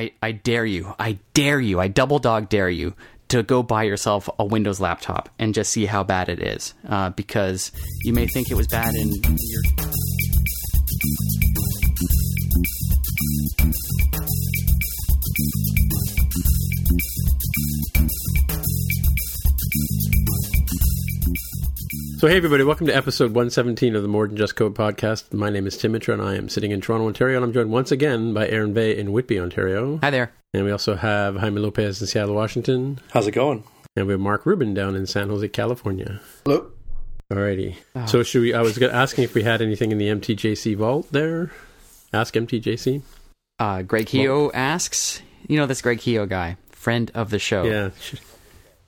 I, I dare you, I dare you, I double dog dare you to go buy yourself a Windows laptop and just see how bad it is. Uh, because you may think it was bad in your. So, hey, everybody, welcome to episode 117 of the More Than Just Code podcast. My name is Tim Mitra, and I am sitting in Toronto, Ontario, and I'm joined once again by Aaron Vegh in Whitby, Ontario. Hi there. And we also have Jaime Lopez in Seattle, Washington. How's it going? And we have Mark Rubin down in San Jose, California. Hello. Alrighty. Oh. So, should we? I was asking if we had anything in the MTJC vault there. Ask MTJC. Uh, Greg Heo asks, you know this Greg Heo guy, friend of the show. Yeah.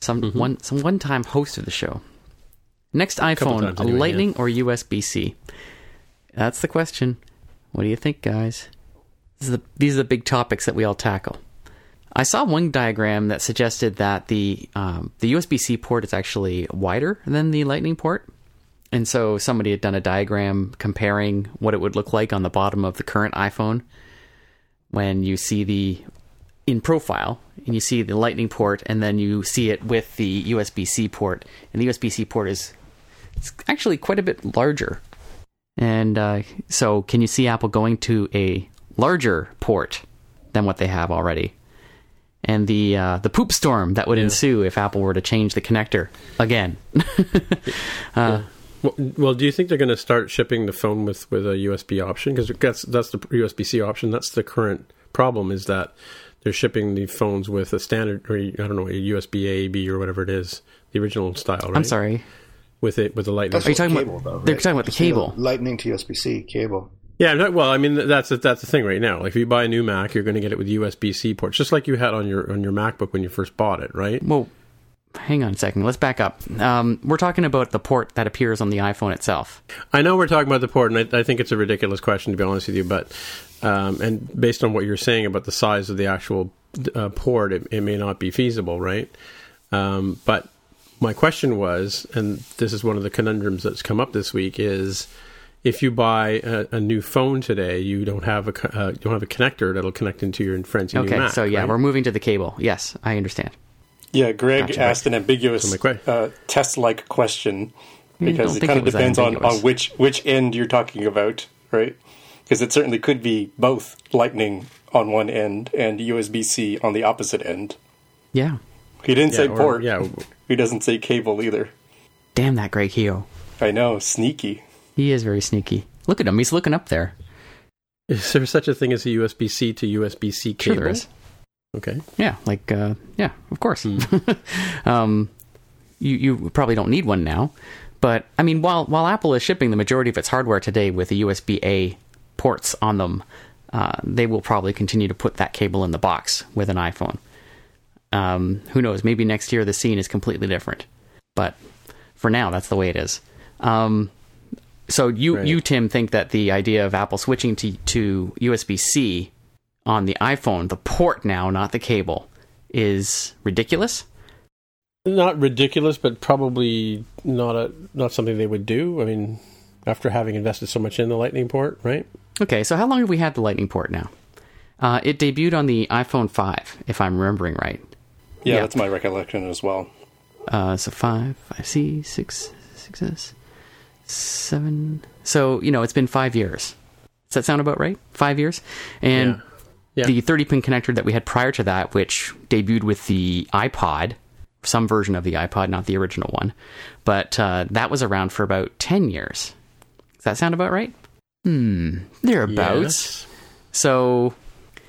Some mm-hmm. one some one time host of the show. Next iPhone, anyway, Lightning yeah. or USB C? That's the question. What do you think, guys? The, these are the big topics that we all tackle. I saw one diagram that suggested that the um, the USB C port is actually wider than the Lightning port, and so somebody had done a diagram comparing what it would look like on the bottom of the current iPhone when you see the in profile and you see the Lightning port, and then you see it with the USB C port, and the USB C port is it's actually quite a bit larger. And uh, so, can you see Apple going to a larger port than what they have already? And the uh, the poop storm that would yeah. ensue if Apple were to change the connector again. uh, well, well, do you think they're going to start shipping the phone with, with a USB option? Because that's that's the USB C option. That's the current problem. Is that they're shipping the phones with a standard, or I don't know, a USB A, B, or whatever it is, the original style. Right? I'm sorry with it with the lightning. That's Are you talking cable, about? Though, right? They're talking about the cable. lightning to USB C cable. Yeah, well, I mean that's that's the thing right now. Like if you buy a new Mac, you're going to get it with USB C ports, just like you had on your on your MacBook when you first bought it, right? Well, hang on a second. Let's back up. Um, we're talking about the port that appears on the iPhone itself. I know we're talking about the port, and I, I think it's a ridiculous question to be honest with you. But um, and based on what you're saying about the size of the actual uh, port, it, it, may not be feasible, right? Um, but my question was, and this is one of the conundrums that's come up this week, is if you buy a, a new phone today, you don't have a uh, you don't have a connector that'll connect into your friend's okay, new Mac. so yeah, right? we're moving to the cable. Yes, I understand. Yeah, Greg gotcha, asked an ambiguous so uh, test-like question hmm, because it kind of depends on, on which which end you're talking about, right? Because it certainly could be both Lightning on one end and USB C on the opposite end. Yeah. He didn't yeah, say or, port. Yeah, he doesn't say cable either. Damn that Greg Heo. I know, sneaky. He is very sneaky. Look at him. He's looking up there. Is there such a thing as a USB C to USB C cable? Sure there is. Okay. Yeah, like uh, yeah, of course. Mm. um, you you probably don't need one now, but I mean, while while Apple is shipping the majority of its hardware today with the USB A ports on them, uh, they will probably continue to put that cable in the box with an iPhone. Um, who knows? Maybe next year the scene is completely different. But for now, that's the way it is. Um, so you, right. you Tim, think that the idea of Apple switching to, to USB C on the iPhone, the port now, not the cable, is ridiculous? Not ridiculous, but probably not a not something they would do. I mean, after having invested so much in the Lightning port, right? Okay, so how long have we had the Lightning port now? Uh, it debuted on the iPhone 5, if I'm remembering right. Yeah, yeah, that's my recollection as well. Uh, so five, I see six, six S, seven. So you know, it's been five years. Does that sound about right? Five years, and yeah. Yeah. the 30 pin connector that we had prior to that, which debuted with the iPod, some version of the iPod, not the original one, but uh, that was around for about 10 years. Does that sound about right? Hmm, thereabouts. Yes. So,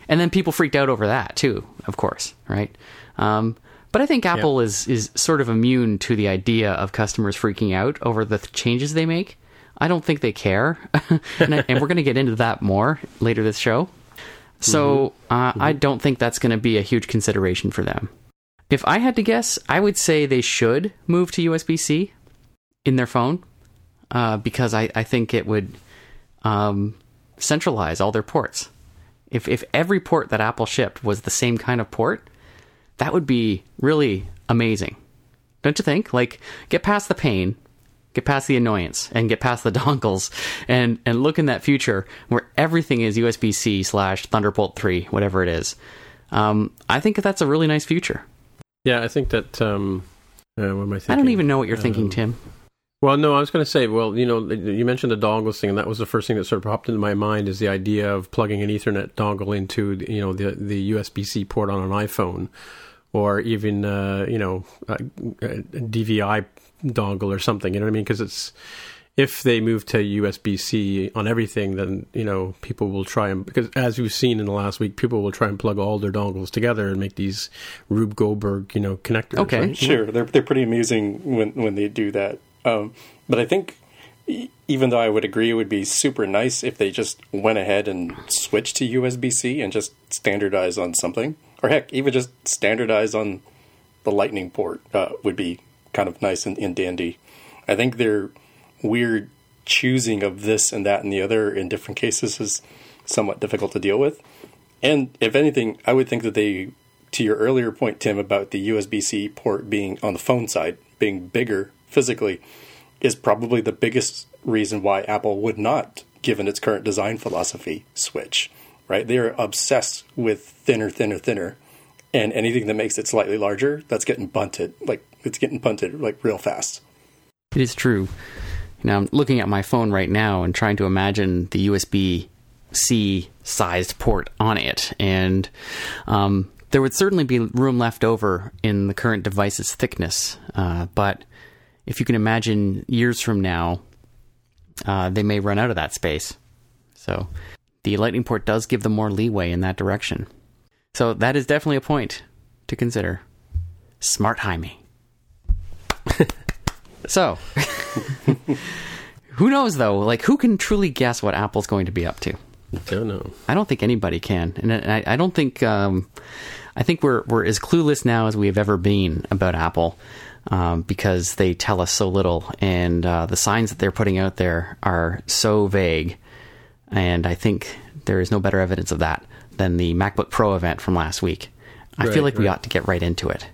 and then people freaked out over that too, of course, right? Um, but I think Apple yeah. is is sort of immune to the idea of customers freaking out over the th- changes they make. I don't think they care, and, I, and, we're going to get into that more later this show. So mm-hmm. Uh, mm-hmm. I don't think that's going to be a huge consideration for them. If I had to guess, I would say they should move to USB C in their phone uh, because I, I think it would um, centralize all their ports. If if every port that Apple shipped was the same kind of port, that would be really amazing. Don't you think? Like, get past the pain, get past the annoyance, and get past the dongles, and and look in that future where everything is USB C slash Thunderbolt three, whatever it is. Um, I think that's a really nice future. Yeah, I think that. Um, uh, what am I thinking? I don't even know what you're thinking, um, Tim. Well, no, I was going to say, well, you know, you mentioned the dongles thing, and that was the first thing that sort of popped into my mind is the idea of plugging an Ethernet dongle into, you know, the the USB C port on an iPhone, or even, uh, you know, a, a DVI dongle or something. You know what I mean? Because it's if they move to USB C on everything, then you know people will try and because as we've seen in the last week, people will try and plug all their dongles together and make these Rube Goldberg, you know, connectors. Okay, right? sure, they're they're pretty amusing when when they do that. Um, but I think even though I would agree it would be super nice if they just went ahead and switched to USB C and just standardize on something, or heck, even just standardize on the Lightning port uh, would be kind of nice and, and dandy. I think their weird choosing of this and that and the other in different cases is somewhat difficult to deal with. And if anything, I would think that they, to your earlier point, Tim, about the USB C port being on the phone side, being bigger physically is probably the biggest reason why Apple would not, given its current design philosophy, switch. Right? They are obsessed with thinner, thinner, thinner, and anything that makes it slightly larger, that's getting bunted. Like it's getting punted like real fast. It is true. Now I'm looking at my phone right now and trying to imagine the USB C sized port on it, and um, there would certainly be room left over in the current device's thickness, uh, but if you can imagine years from now, uh, they may run out of that space. So the Lightning port does give them more leeway in that direction. So that is definitely a point to consider. Smart Jaime. so, who knows though? Like, who can truly guess what Apple's going to be up to? I Don't know. I don't think anybody can, and I, I don't think. Um, I think we're we're as clueless now as we have ever been about Apple um, because they tell us so little, and uh, the signs that they're putting out there are so vague. And I think there is no better evidence of that than the MacBook Pro event from last week. I right, feel like right. we ought to get right into it.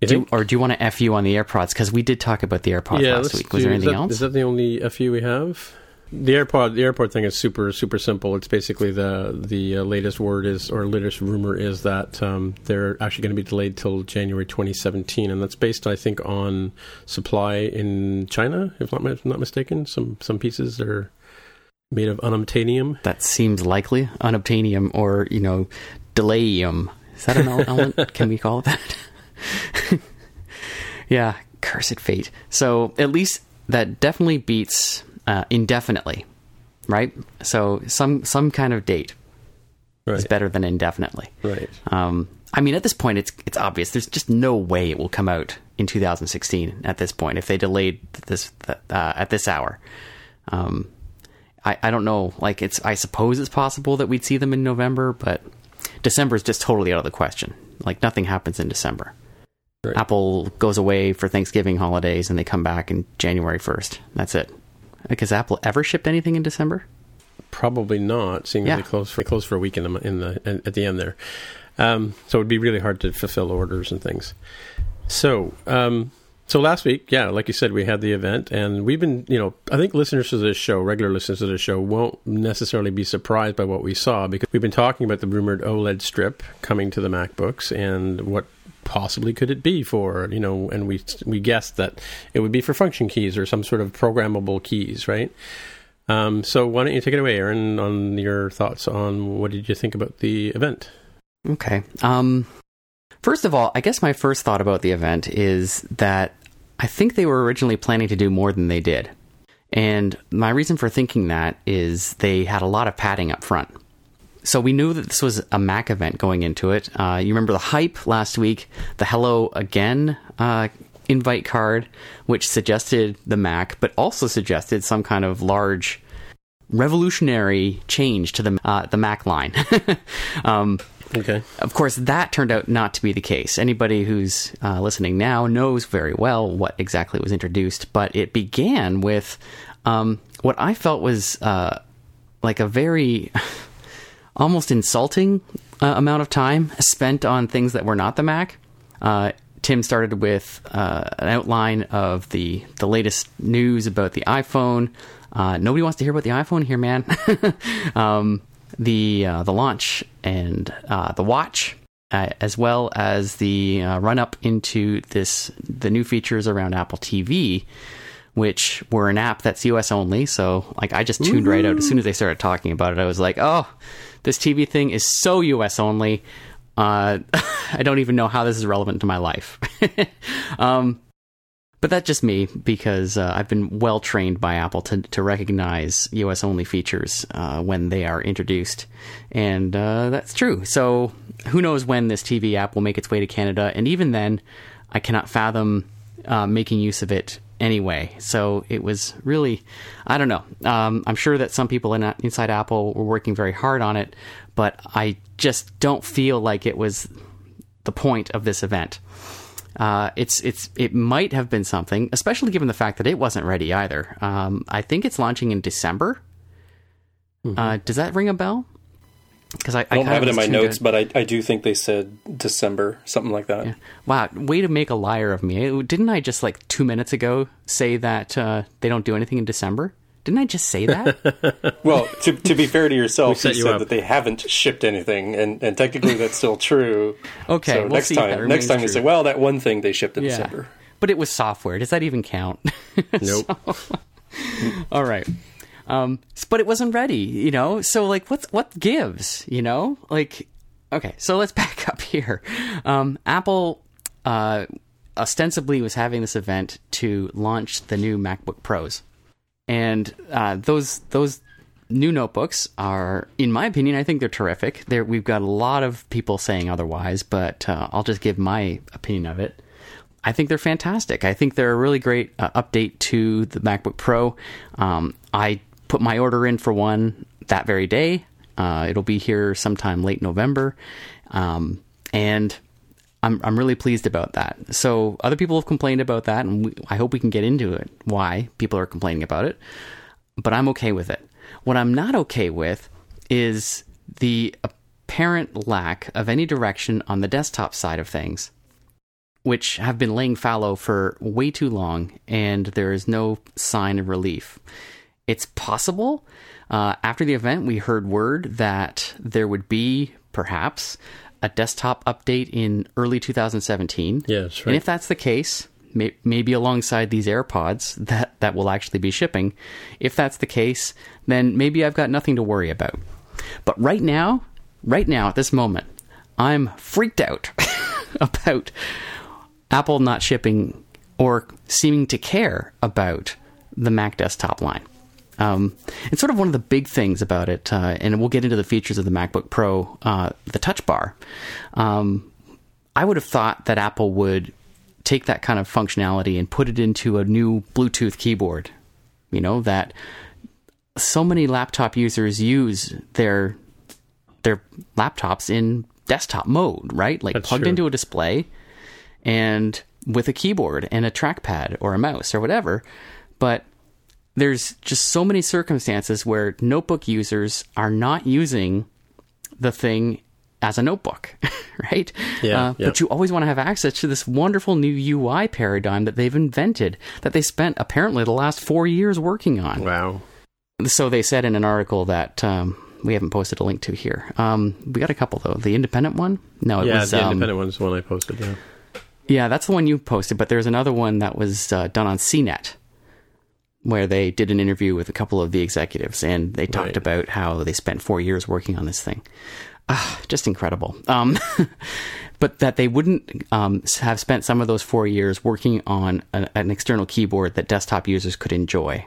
Do or do you want to FU on the AirPods? Because we did talk about the AirPods yeah, last week. Was do, there anything is that, else? Is that the only FU we have? The AirPod, the AirPod thing is super, super simple. It's basically the the uh, latest word is or latest rumor is that um, they're actually going to be delayed till January 2017, and that's based, I think, on supply in China, if not if I'm not mistaken. Some some pieces are made of unobtainium. That seems likely, unobtainium or you know, delayium. Is that an element? Can we call it that? yeah, cursed fate. So at least that definitely beats uh, indefinitely, right? So some some kind of date right. is better than indefinitely. Right. Um, I mean, at this point, it's it's obvious. There's just no way it will come out in 2016. At this point, if they delayed this uh, at this hour, um, I I don't know. Like it's I suppose it's possible that we'd see them in November, but December is just totally out of the question. Like nothing happens in December. Right. Apple goes away for Thanksgiving holidays and they come back in January 1st. That's it. Like, has Apple ever shipped anything in December? Probably not, seeing yeah. they close for close for a week in the in the at the end there. Um, so it'd be really hard to fulfill orders and things. So um, so last week, yeah, like you said, we had the event, and we've been, you know, I think listeners to this show, regular listeners to this show, won't necessarily be surprised by what we saw because we've been talking about the rumored OLED strip coming to the MacBooks and what possibly could it be for you know and we we guessed that it would be for function keys or some sort of programmable keys right? Um, so why don't you take it away aaron on your thoughts on what did you think about the event? Okay um, first of all i guess my first thought about the event is that i think they were originally planning to do more than they did and my reason for thinking that is they had a lot of padding up front so we knew that this was a Mac event going into it. Uh, you remember the hype last week, the Hello Again uh, invite card, which suggested the Mac, but also suggested some kind of large revolutionary change to the uh, the Mac line. um, okay. Of course, that turned out not to be the case. Anybody who's uh, listening now knows very well what exactly was introduced, but it began with um, what I felt was uh, like a very almost insulting uh, amount of time spent on things that were not the Mac. Uh, Tim started with uh, an outline of the the latest news about the iPhone. Uh, nobody wants to hear about the iPhone here, man. um, the uh, the launch and uh, the watch uh, as well as the uh, run up into this the new features around Apple TV, which were an app that's US only. So like I just tuned Ooh. right out as soon as they started talking about it. I was like, oh, this TV thing is so US only. Uh, I don't even know how this is relevant to my life. um, but that's just me because uh, I've been well trained by Apple to to recognize US only features uh, when they are introduced, and uh, that's true. So who knows when this TV app will make its way to Canada, and even then, I cannot fathom uh, making use of it anyway. So it was really, I don't know. Um, I'm sure that some people in, inside Apple were working very hard on it, but I just don't feel like it was the point of this event. Uh, it's it's it might have been something, especially given the fact that it wasn't ready either. Um, I think it's launching in December. Mm-hmm. Uh, does that ring a bell? Because I, I, I, don't have it in my notes, good. but I, I do think they said December, something like that. Yeah. Wow, way to make a liar of me! Didn't I just like two minutes ago say that uh, they don't do anything in December? Didn't I just say that? well, to, to be fair to yourself, you, you said up. that they haven't shipped anything, and, and technically that's still true. okay, so we'll next time, next time true. you say, well, that one thing they shipped in yeah. December. But it was software. Does that even count? Nope. so, all right. Um, but it wasn't ready, you know. So like, what's what gives, you know? Like, okay, so let's back up here. Um, Apple uh, ostensibly was having this event to launch the new MacBook Pros and uh, those those new notebooks are, in my opinion, I think they're terrific. There, we've got a lot of people saying otherwise, but uh, I'll just give my opinion of it. I think they're fantastic. I think they're a really great uh, update to the MacBook Pro. Um, I put my order in for one that very day. Uh, it'll be here sometime late November, um, and I'm I'm really pleased about that. So other people have complained about that, and we, I hope we can get into it. Why people are complaining about it, but I'm okay with it. What I'm not okay with is the apparent lack of any direction on the desktop side of things, which have been laying fallow for way too long, and there is no sign of relief. It's possible. Uh, after the event, we heard word that there would be perhaps a desktop update in early 2017. Yeah, right. And if that's the case, may, maybe alongside these AirPods that, that will actually be shipping, if that's the case, then maybe I've got nothing to worry about. But right now, right now at this moment, I'm freaked out about Apple not shipping or seeming to care about the Mac desktop line. Um, and sort of one of the big things about it, uh, and we'll get into the features of the MacBook Pro, uh, the Touch Bar. Um, I would have thought that Apple would take that kind of functionality and put it into a new Bluetooth keyboard. You know that so many laptop users use their their laptops in desktop mode, right? Like That's plugged true. into a display and with a keyboard and a trackpad or a mouse or whatever. But there's just so many circumstances where notebook users are not using the thing as a notebook, right? Yeah, uh, yeah, But you always want to have access to this wonderful new UI paradigm that they've invented, that they spent apparently the last four years working on. Wow. So they said in an article that um, we haven't posted a link to here. Um, we got a couple though. The independent one? No, it yeah, was the um, independent one's the one I posted. Yeah. Yeah, that's the one you posted. But there's another one that was uh, done on CNET where they did an interview with a couple of the executives and they talked right. about how they spent four years working on this thing. Uh, just incredible. Um, but that they wouldn't um, have spent some of those four years working on a, an external keyboard that desktop users could enjoy.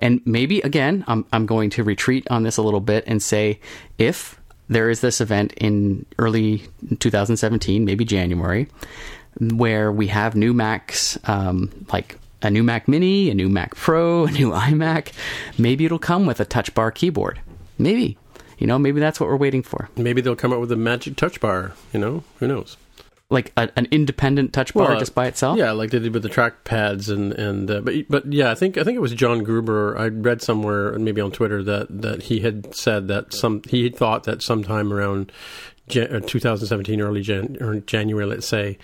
And maybe, again, I'm, I'm going to retreat on this a little bit and say if there is this event in early 2017, maybe January, where we have new Macs um, like a new Mac Mini, a new Mac Pro, a new iMac. Maybe it'll come with a touch bar keyboard. Maybe. You know, maybe that's what we're waiting for. Maybe they'll come up with a magic touch bar. You know, who knows? Like a, an independent touch bar well, just by itself. Yeah, like they did with the track pads and and uh, but but yeah, I think I think it was John Gruber. I read somewhere, maybe on Twitter, that that he had said that some he thought that sometime around Jan, uh, 2017, early Jan, or January, let's say,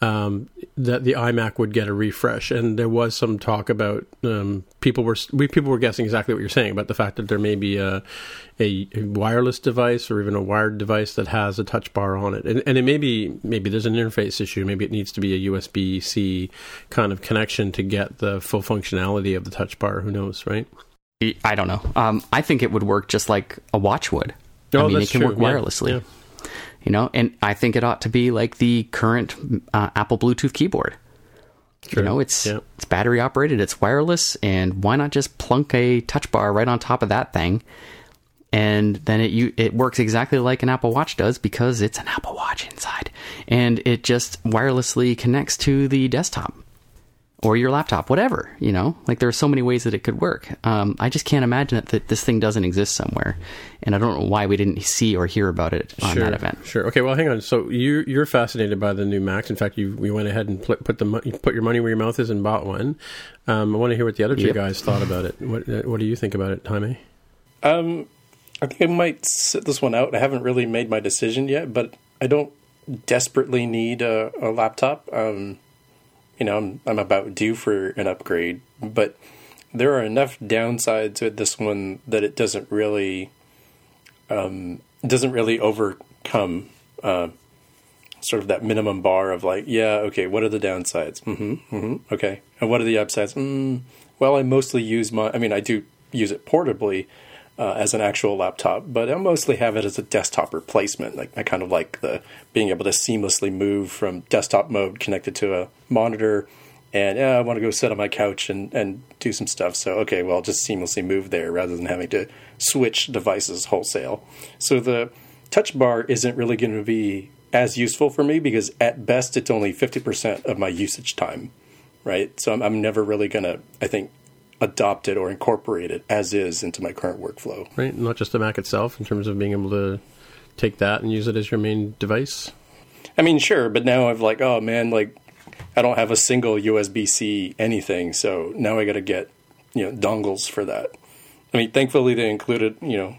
um, that the iMac would get a refresh, and there was some talk about um, people were we people were guessing exactly what you're saying about the fact that there may be a, a, a wireless device or even a wired device that has a touch bar on it, and, and it may be maybe there's an interface issue, maybe it needs to be a USB C kind of connection to get the full functionality of the touch bar. Who knows, right? I don't know. Um, I think it would work just like a watch would. Oh, I mean, it can true. work wirelessly. Yeah. You know, and I think it ought to be like the current uh, Apple Bluetooth keyboard. True. You know, it's yeah. it's battery operated, it's wireless, and why not just plunk a touch bar right on top of that thing, and then it you it works exactly like an Apple Watch does because it's an Apple Watch inside, and it just wirelessly connects to the desktop or your laptop, whatever, you know, like there are so many ways that it could work. Um, I just can't imagine that, that, this thing doesn't exist somewhere. And I don't know why we didn't see or hear about it on sure, that event. Sure. Okay. Well, hang on. So you, you're fascinated by the new Macs. In fact, you, we went ahead and put, put the, put your money where your mouth is and bought one. Um, I want to hear what the other two yep. guys thought about it. What, uh, what do you think about it, Jaime? Um, I think I might sit this one out. I haven't really made my decision yet, but I don't desperately need a, a laptop. Um, you know, I'm, I'm about due for an upgrade, but there are enough downsides with this one that it doesn't really, um, doesn't really overcome, uh, sort of that minimum bar of like, yeah, okay, what are the downsides? Mm-hmm, mm-hmm, okay. And what are the upsides? Mm, well, I mostly use my, I mean, I do use it portably, uh, as an actual laptop, but I mostly have it as a desktop replacement. Like I kind of like the being able to seamlessly move from desktop mode connected to a monitor, and yeah, I want to go sit on my couch and and do some stuff. So okay, well, just seamlessly move there rather than having to switch devices wholesale. So the touch bar isn't really going to be as useful for me because at best it's only 50% of my usage time, right? So I'm, I'm never really going to, I think, adopt it or incorporate it as is into my current workflow. Right, not just the Mac itself, in terms of being able to take that and use it as your main device. I mean, sure, but now I've like, oh man, like I don't have a single USB C anything, so now I got to get you know dongles for that. I mean, thankfully they included you know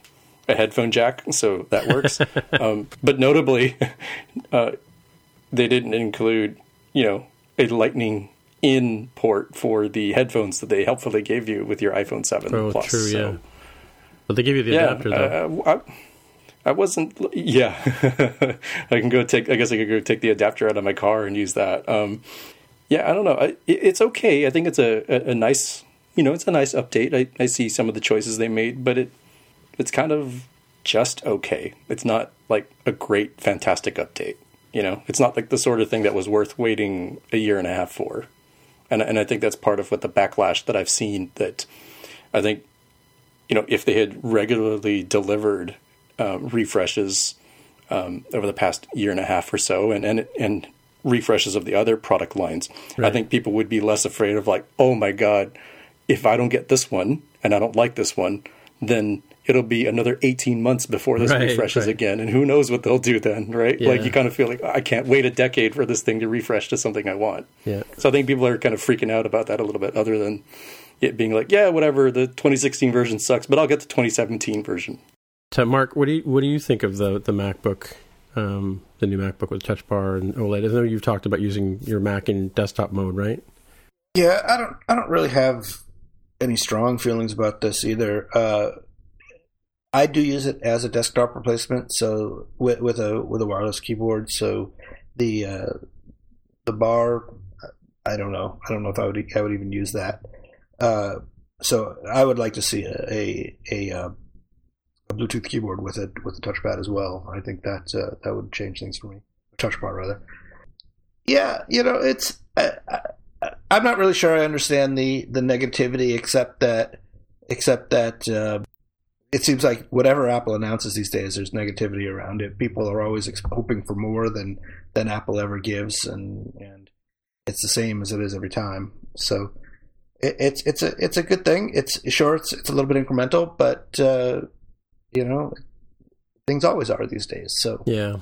a headphone jack, so that works. um, but notably, uh, they didn't include you know a Lightning in port for the headphones that they helpfully gave you with your iPhone 7 oh, Plus. True, so, yeah. But they gave you the yeah, adapter though. Uh, I, I, wasn't. Yeah, I can go take. I guess I could go take the adapter out of my car and use that. Um, yeah, I don't know. I, it, it's okay. I think it's a, a, a, nice. You know, it's a nice update. I, I see some of the choices they made, but it it's kind of just okay. It's not like a great, fantastic update. You know, it's not like the sort of thing that was worth waiting a year and a half for and and I think that's part of what the backlash that I've seen. That I think you know if they had regularly delivered uh, refreshes um, over the past year and a half or so, and and and refreshes of the other product lines, right. I think people would be less afraid of like, oh my god, if I don't get this one and I don't like this one, then it'll be another 18 months before this right, refreshes right. again and who knows what they'll do then right? Yeah. like you kind of feel like i can't wait a decade for this thing to refresh to something i want. Yeah. So i think people are kind of freaking out about that a little bit other than it being like yeah whatever the 2016 version sucks but i'll get the 2017 version. So mark what do you what do you think of the the macbook um, the new macbook with touch bar and oled? I know you've talked about using your mac in desktop mode right? Yeah i don't i don't really have any strong feelings about this either. Uh, I do use it as a desktop replacement, so with, with a with a wireless keyboard. So the uh, the bar, I don't know. I don't know if I would I would even use that. Uh, so I would like to see a a, a, uh, a Bluetooth keyboard with it with a touchpad as well. I think that uh, that would change things for me. Touch bar rather. Yeah, you know, it's I, I, I'm not really sure I understand the the negativity, except that except that uh, it seems like whatever Apple announces these days, there's negativity around it. People are always hoping for more than than Apple ever gives, and and it's the same as it is every time. So it, it's it's a it's a good thing. It's sure it's it's a little bit incremental, but uh, you know things always are these days. So yeah,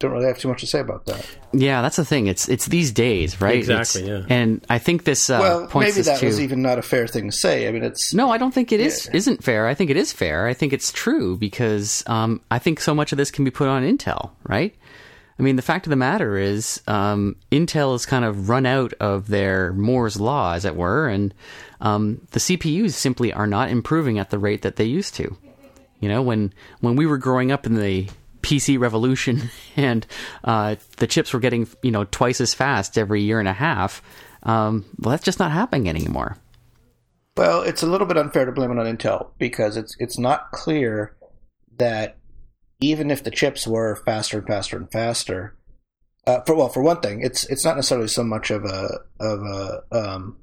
don't really have too much to say about that. Yeah, that's the thing. It's it's these days, right? Exactly. It's, yeah. And I think this uh, well, points maybe that to, was even not a fair thing to say. I mean, it's no, I don't think it is. yeah. Isn't fair. I think it is fair. I think it's true because um, I think so much of this can be put on Intel, right? I mean, the fact of the matter is, um, Intel has kind of run out of their Moore's law, as it were, and um, the CPUs simply are not improving at the rate that they used to. You know, when when we were growing up in the PC revolution and uh, the chips were getting you know twice as fast every year and a half, um, well, that's just not happening anymore. Well, it's a little bit unfair to blame it on Intel because it's it's not clear that even if the chips were faster and faster and faster, uh, for well, for one thing, it's it's not necessarily so much of a of a um,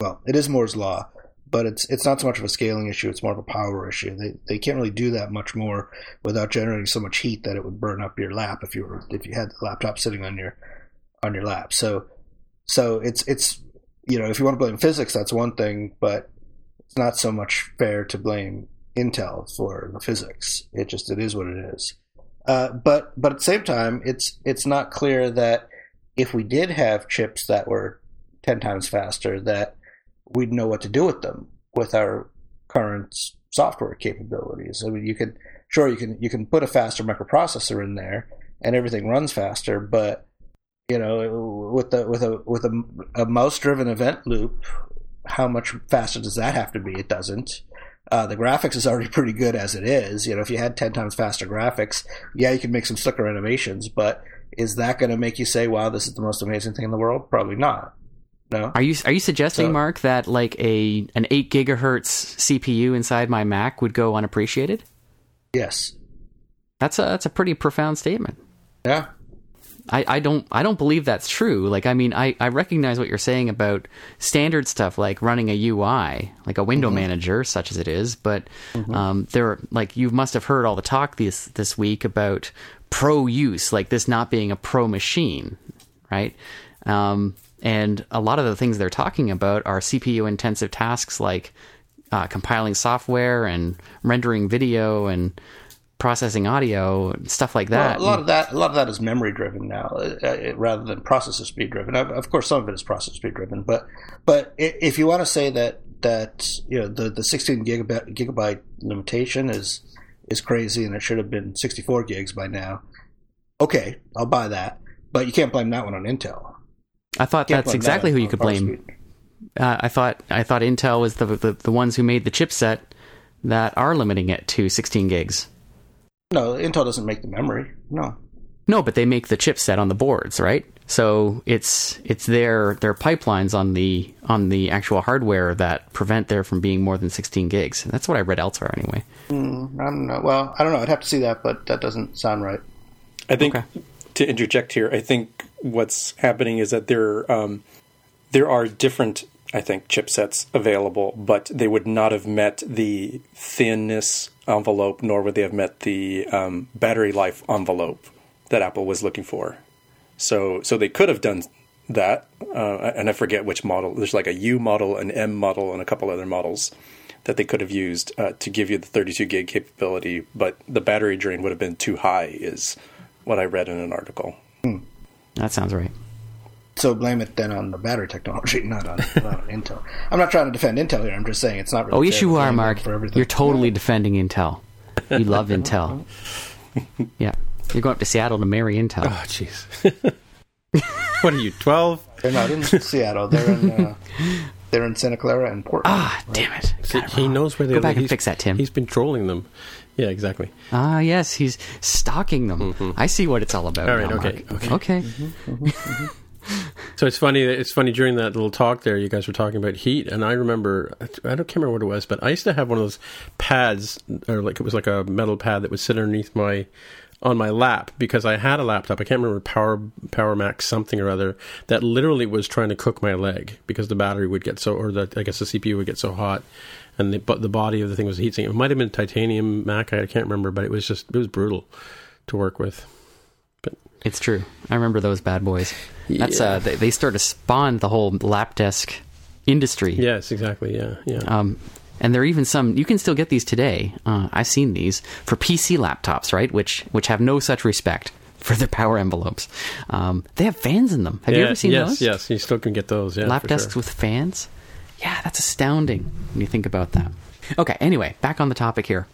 well, it is Moore's law, but it's it's not so much of a scaling issue; it's more of a power issue. They they can't really do that much more without generating so much heat that it would burn up your lap if you were if you had the laptop sitting on your on your lap. So so it's it's you know if you want to blame physics, that's one thing, but it's not so much fair to blame Intel for the physics. It just it is what it is. Uh, but but at the same time, it's it's not clear that if we did have chips that were ten times faster, that we'd know what to do with them with our current software capabilities. I mean, you could sure you can you can put a faster microprocessor in there and everything runs faster, but you know, with the with a with a, a mouse driven event loop, how much faster does that have to be? It doesn't. Uh, the graphics is already pretty good as it is. You know, if you had ten times faster graphics, yeah, you could make some slicker animations, but is that going to make you say, "Wow, this is the most amazing thing in the world"? Probably not. No. Are you are you suggesting, so, Mark, that like a an eight gigahertz CPU inside my Mac would go unappreciated? Yes. That's a that's a pretty profound statement. Yeah. I, I don't I don't believe that's true. Like I mean I, I recognize what you're saying about standard stuff like running a UI, like a window mm-hmm. manager, such as it is, but mm-hmm. um, there like you must have heard all the talk this this week about pro use, like this not being a pro machine, right? Um, and a lot of the things they're talking about are CPU intensive tasks like uh, compiling software and rendering video and processing audio stuff like that. Well, a lot of that, a lot of that is memory driven now, uh, uh rather than processor speed driven. Of course, some of it is processor speed driven, but but if you want to say that that you know the the 16 gigabyte gigabyte limitation is is crazy and it should have been 64 gigs by now, okay, I'll buy that. But you can't blame that one on Intel. I thought that's exactly who you could blame. Uh, I thought I thought Intel was the, the the ones who made the chipset that are limiting it to 16 gigs. No, Intel doesn't make the memory. No. No, but they make the chipset on the boards, right? So it's it's their their pipelines on the on the actual hardware that prevent there from being more than 16 gigs. That's what I read elsewhere, anyway. Mm, I don't know. Well, I don't know. I'd have to see that, but that doesn't sound right. I think okay. to interject here, I think what's happening is that there um, there are different I think chipsets available, but they would not have met the thinness envelope, nor would they have met the um, battery life envelope that Apple was looking for. So, so they could have done that, uh, and I forget which model. There's like a U model, an M model, and a couple other models that they could have used uh, to give you the 32 gig capability, but the battery drain would have been too high, is what I read in an article. Hmm. That sounds right. So blame it then on the battery technology, not on, not on Intel. I'm not trying to defend Intel here. I'm just saying it's not really. Oh, yes, you are, Mark. You're totally yeah. defending Intel. You love Intel. Yeah, you're going up to Seattle to marry Intel. Oh, jeez. what are you, 12? They're not in Seattle. They're in. Uh, they're in Santa Clara and Portland. Ah, right? damn it! See, he knows where they go back and fix that, Tim. He's been trolling them. Yeah, exactly. Ah, yes, he's stalking them. Mm-hmm. I see what it's all about. All right, now, okay, Mark. okay, okay. Mm-hmm, mm-hmm, mm-hmm. So it's funny. It's funny during that little talk there, you guys were talking about heat, and I remember I don't can't remember what it was, but I used to have one of those pads, or like it was like a metal pad that would sit underneath my on my lap because I had a laptop. I can't remember Power Power Max something or other that literally was trying to cook my leg because the battery would get so, or the I guess the CPU would get so hot, and the but the body of the thing was heat sinking. It might have been titanium Mac. I can't remember, but it was just it was brutal to work with. But it's true. I remember those bad boys. That's uh, they, they sort of spawned the whole lap desk industry. Yes, exactly. Yeah, yeah. Um, and there are even some you can still get these today. Uh, I've seen these for PC laptops, right? Which which have no such respect for their power envelopes. Um, they have fans in them. Have yeah, you ever seen yes, those? Yes, you still can get those. Yeah, lap desks sure. with fans. Yeah, that's astounding when you think about that. Okay, anyway, back on the topic here.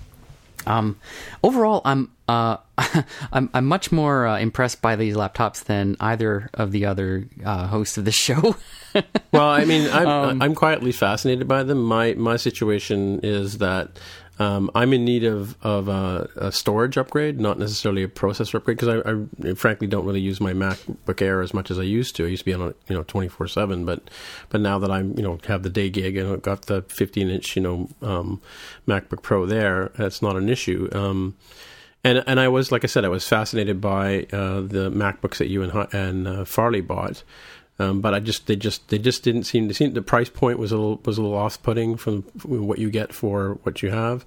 Um, overall, I'm uh, I'm I'm much more uh, impressed by these laptops than either of the other uh, hosts of the show. well, I mean, I'm um, I'm quietly fascinated by them. My my situation is that um, I'm in need of of a, storage upgrade, not necessarily a processor upgrade, because I, I, frankly don't really use my MacBook Air as much as I used to. I used to be on a you know 24 seven, but but now that I'm you know have the day gig and I've got the 15 inch you know um, MacBook Pro there, that's not an issue. Um, and and I was like I said, I was fascinated by uh, the MacBooks that you and and uh, Farley bought. Um, but I just they just they just didn't seem to seem the price point was a little was a little off putting from what you get for what you have.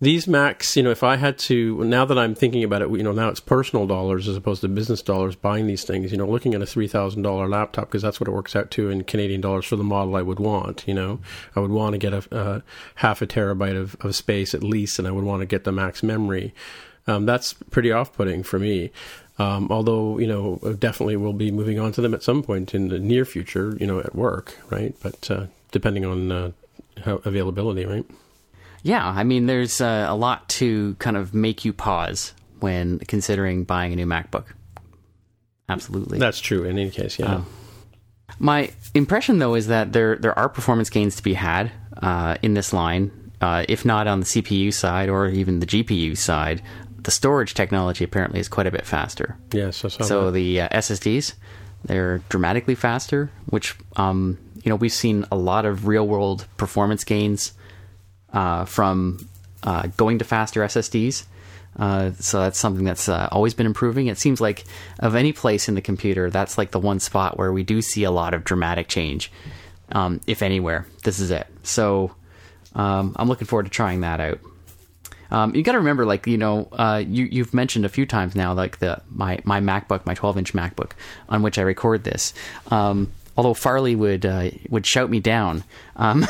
These Macs, you know, if I had to now that I'm thinking about it, you know, now it's personal dollars as opposed to business dollars buying these things. You know, looking at a three thousand dollar laptop because that's what it works out to in Canadian dollars for the model I would want. You know, I would want to get a, a half a terabyte of, of space at least, and I would want to get the max memory. Um, that's pretty off putting for me. Um, although you know, definitely we'll be moving on to them at some point in the near future. You know, at work, right? But uh, depending on uh, how availability, right? Yeah, I mean, there's uh, a lot to kind of make you pause when considering buying a new MacBook. Absolutely, that's true. In any case, yeah. Um, my impression, though, is that there there are performance gains to be had uh, in this line. Uh, if not on the CPU side or even the GPU side, the storage technology apparently is quite a bit faster. Yes, so that. the uh, SSDs they're dramatically faster, which um, you know we've seen a lot of real world performance gains uh, from uh, going to faster SSDs. Uh, so that's something that's uh, always been improving. It seems like of any place in the computer, that's like the one spot where we do see a lot of dramatic change. Um, if anywhere, this is it. So um, I'm looking forward to trying that out. Um, you got to remember, like you know, uh, you you've mentioned a few times now, like the my my MacBook, my 12 inch MacBook, on which I record this. Um, although Farley would uh, would shout me down, um,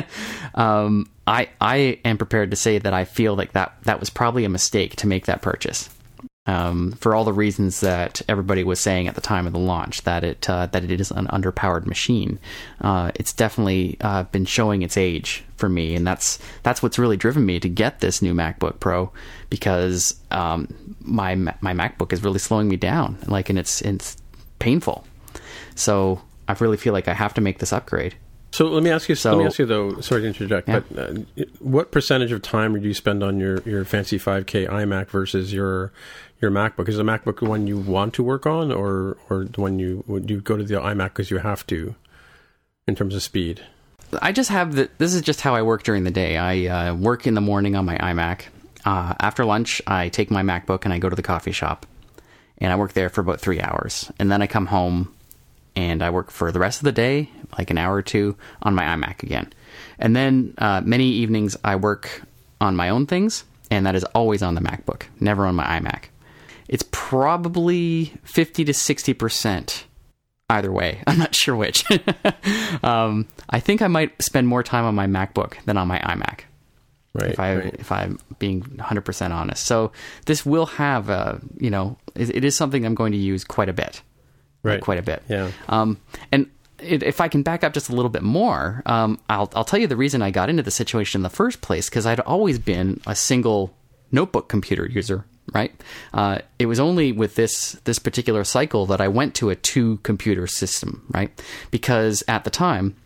um, I I am prepared to say that I feel like that that was probably a mistake to make that purchase um, for all the reasons that everybody was saying at the time of the launch that it uh, that it is an underpowered machine. Uh, it's definitely uh, been showing its age for me, and that's that's what's really driven me to get this new MacBook Pro because um, my my MacBook is really slowing me down, like, and it's it's painful. So I really feel like I have to make this upgrade. So let me ask you. So, let me ask you though. Sorry to interject, yeah. but uh, what percentage of time do you spend on your, your fancy 5K iMac versus your your MacBook? Is the MacBook the one you want to work on, or or the one you would you go to the iMac because you have to, in terms of speed? I just have the. This is just how I work during the day. I uh, work in the morning on my iMac. Uh, after lunch, I take my MacBook and I go to the coffee shop, and I work there for about three hours, and then I come home and I work for the rest of the day, like an hour or two, on my iMac again. And then uh, many evenings I work on my own things, and that is always on the MacBook, never on my iMac it's probably 50 to 60% either way. I'm not sure which. um, I think I might spend more time on my MacBook than on my iMac. Right, if I right. if I'm being 100% honest. So this will have a, you know, it, it is something I'm going to use quite a bit. Right. Quite a bit. Yeah. Um, and it, if I can back up just a little bit more, um, I'll I'll tell you the reason I got into the situation in the first place because I'd always been a single notebook computer user right? Uh, it was only with this this particular cycle that I went to a two computer system, right? Because at the time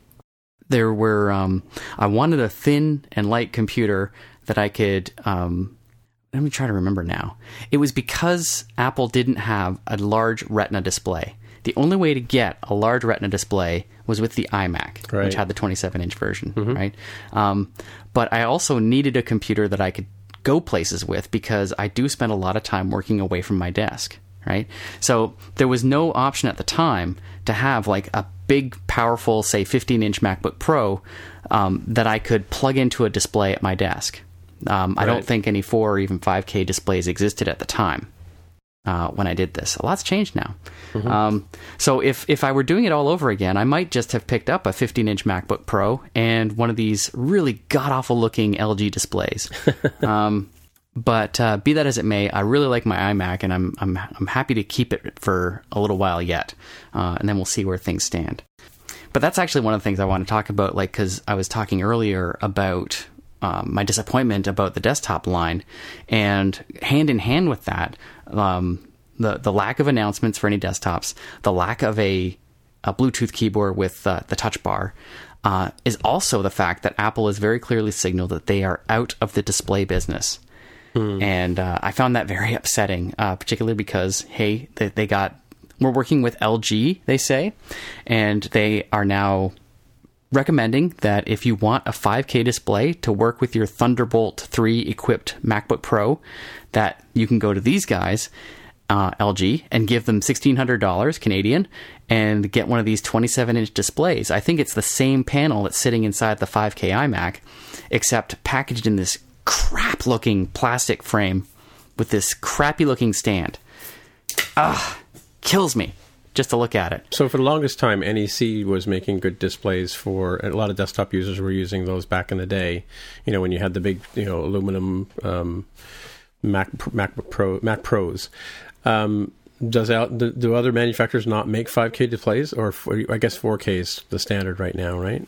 there were um, I wanted a thin and light computer that I could. Um, let me try to remember now. It was because Apple didn't have a large Retina display. The only way to get a large Retina display was with the iMac, right. which had the 27 inch version, mm-hmm. right? Um, but I also needed a computer that I could go places with because I do spend a lot of time working away from my desk, right? So there was no option at the time to have like a big, powerful, say, 15 inch MacBook Pro um, that I could plug into a display at my desk. Um, right. I don't think any 4 or even 5K displays existed at the time uh, when I did this. A lot's changed now. Mm-hmm. Um, so if if I were doing it all over again, I might just have picked up a 15 inch MacBook Pro and one of these really god awful looking LG displays. um, but uh, be that as it may, I really like my iMac, and I'm I'm I'm happy to keep it for a little while yet, uh, and then we'll see where things stand. But that's actually one of the things I want to talk about, like because I was talking earlier about um, my disappointment about the desktop line, and hand in hand with that, um, the the lack of announcements for any desktops, the lack of a, a Bluetooth keyboard with uh, the touch bar, uh, is also the fact that Apple has very clearly signaled that they are out of the display business. Hmm. And uh, I found that very upsetting, uh, particularly because, hey, they, they got, we're working with LG, they say, and they are now recommending that if you want a 5K display to work with your Thunderbolt 3 equipped MacBook Pro, that you can go to these guys, uh, LG, and give them $1,600 Canadian and get one of these 27 inch displays. I think it's the same panel that's sitting inside the 5K iMac, except packaged in this crap looking plastic frame with this crappy looking stand. Ah, kills me just to look at it. So for the longest time, NEC was making good displays for a lot of desktop users were using those back in the day. You know, when you had the big, you know, aluminum um, Mac Mac Pro Mac Pros. Um, does out do, other manufacturers not make 5K displays, or I guess 4K is the standard right now, right?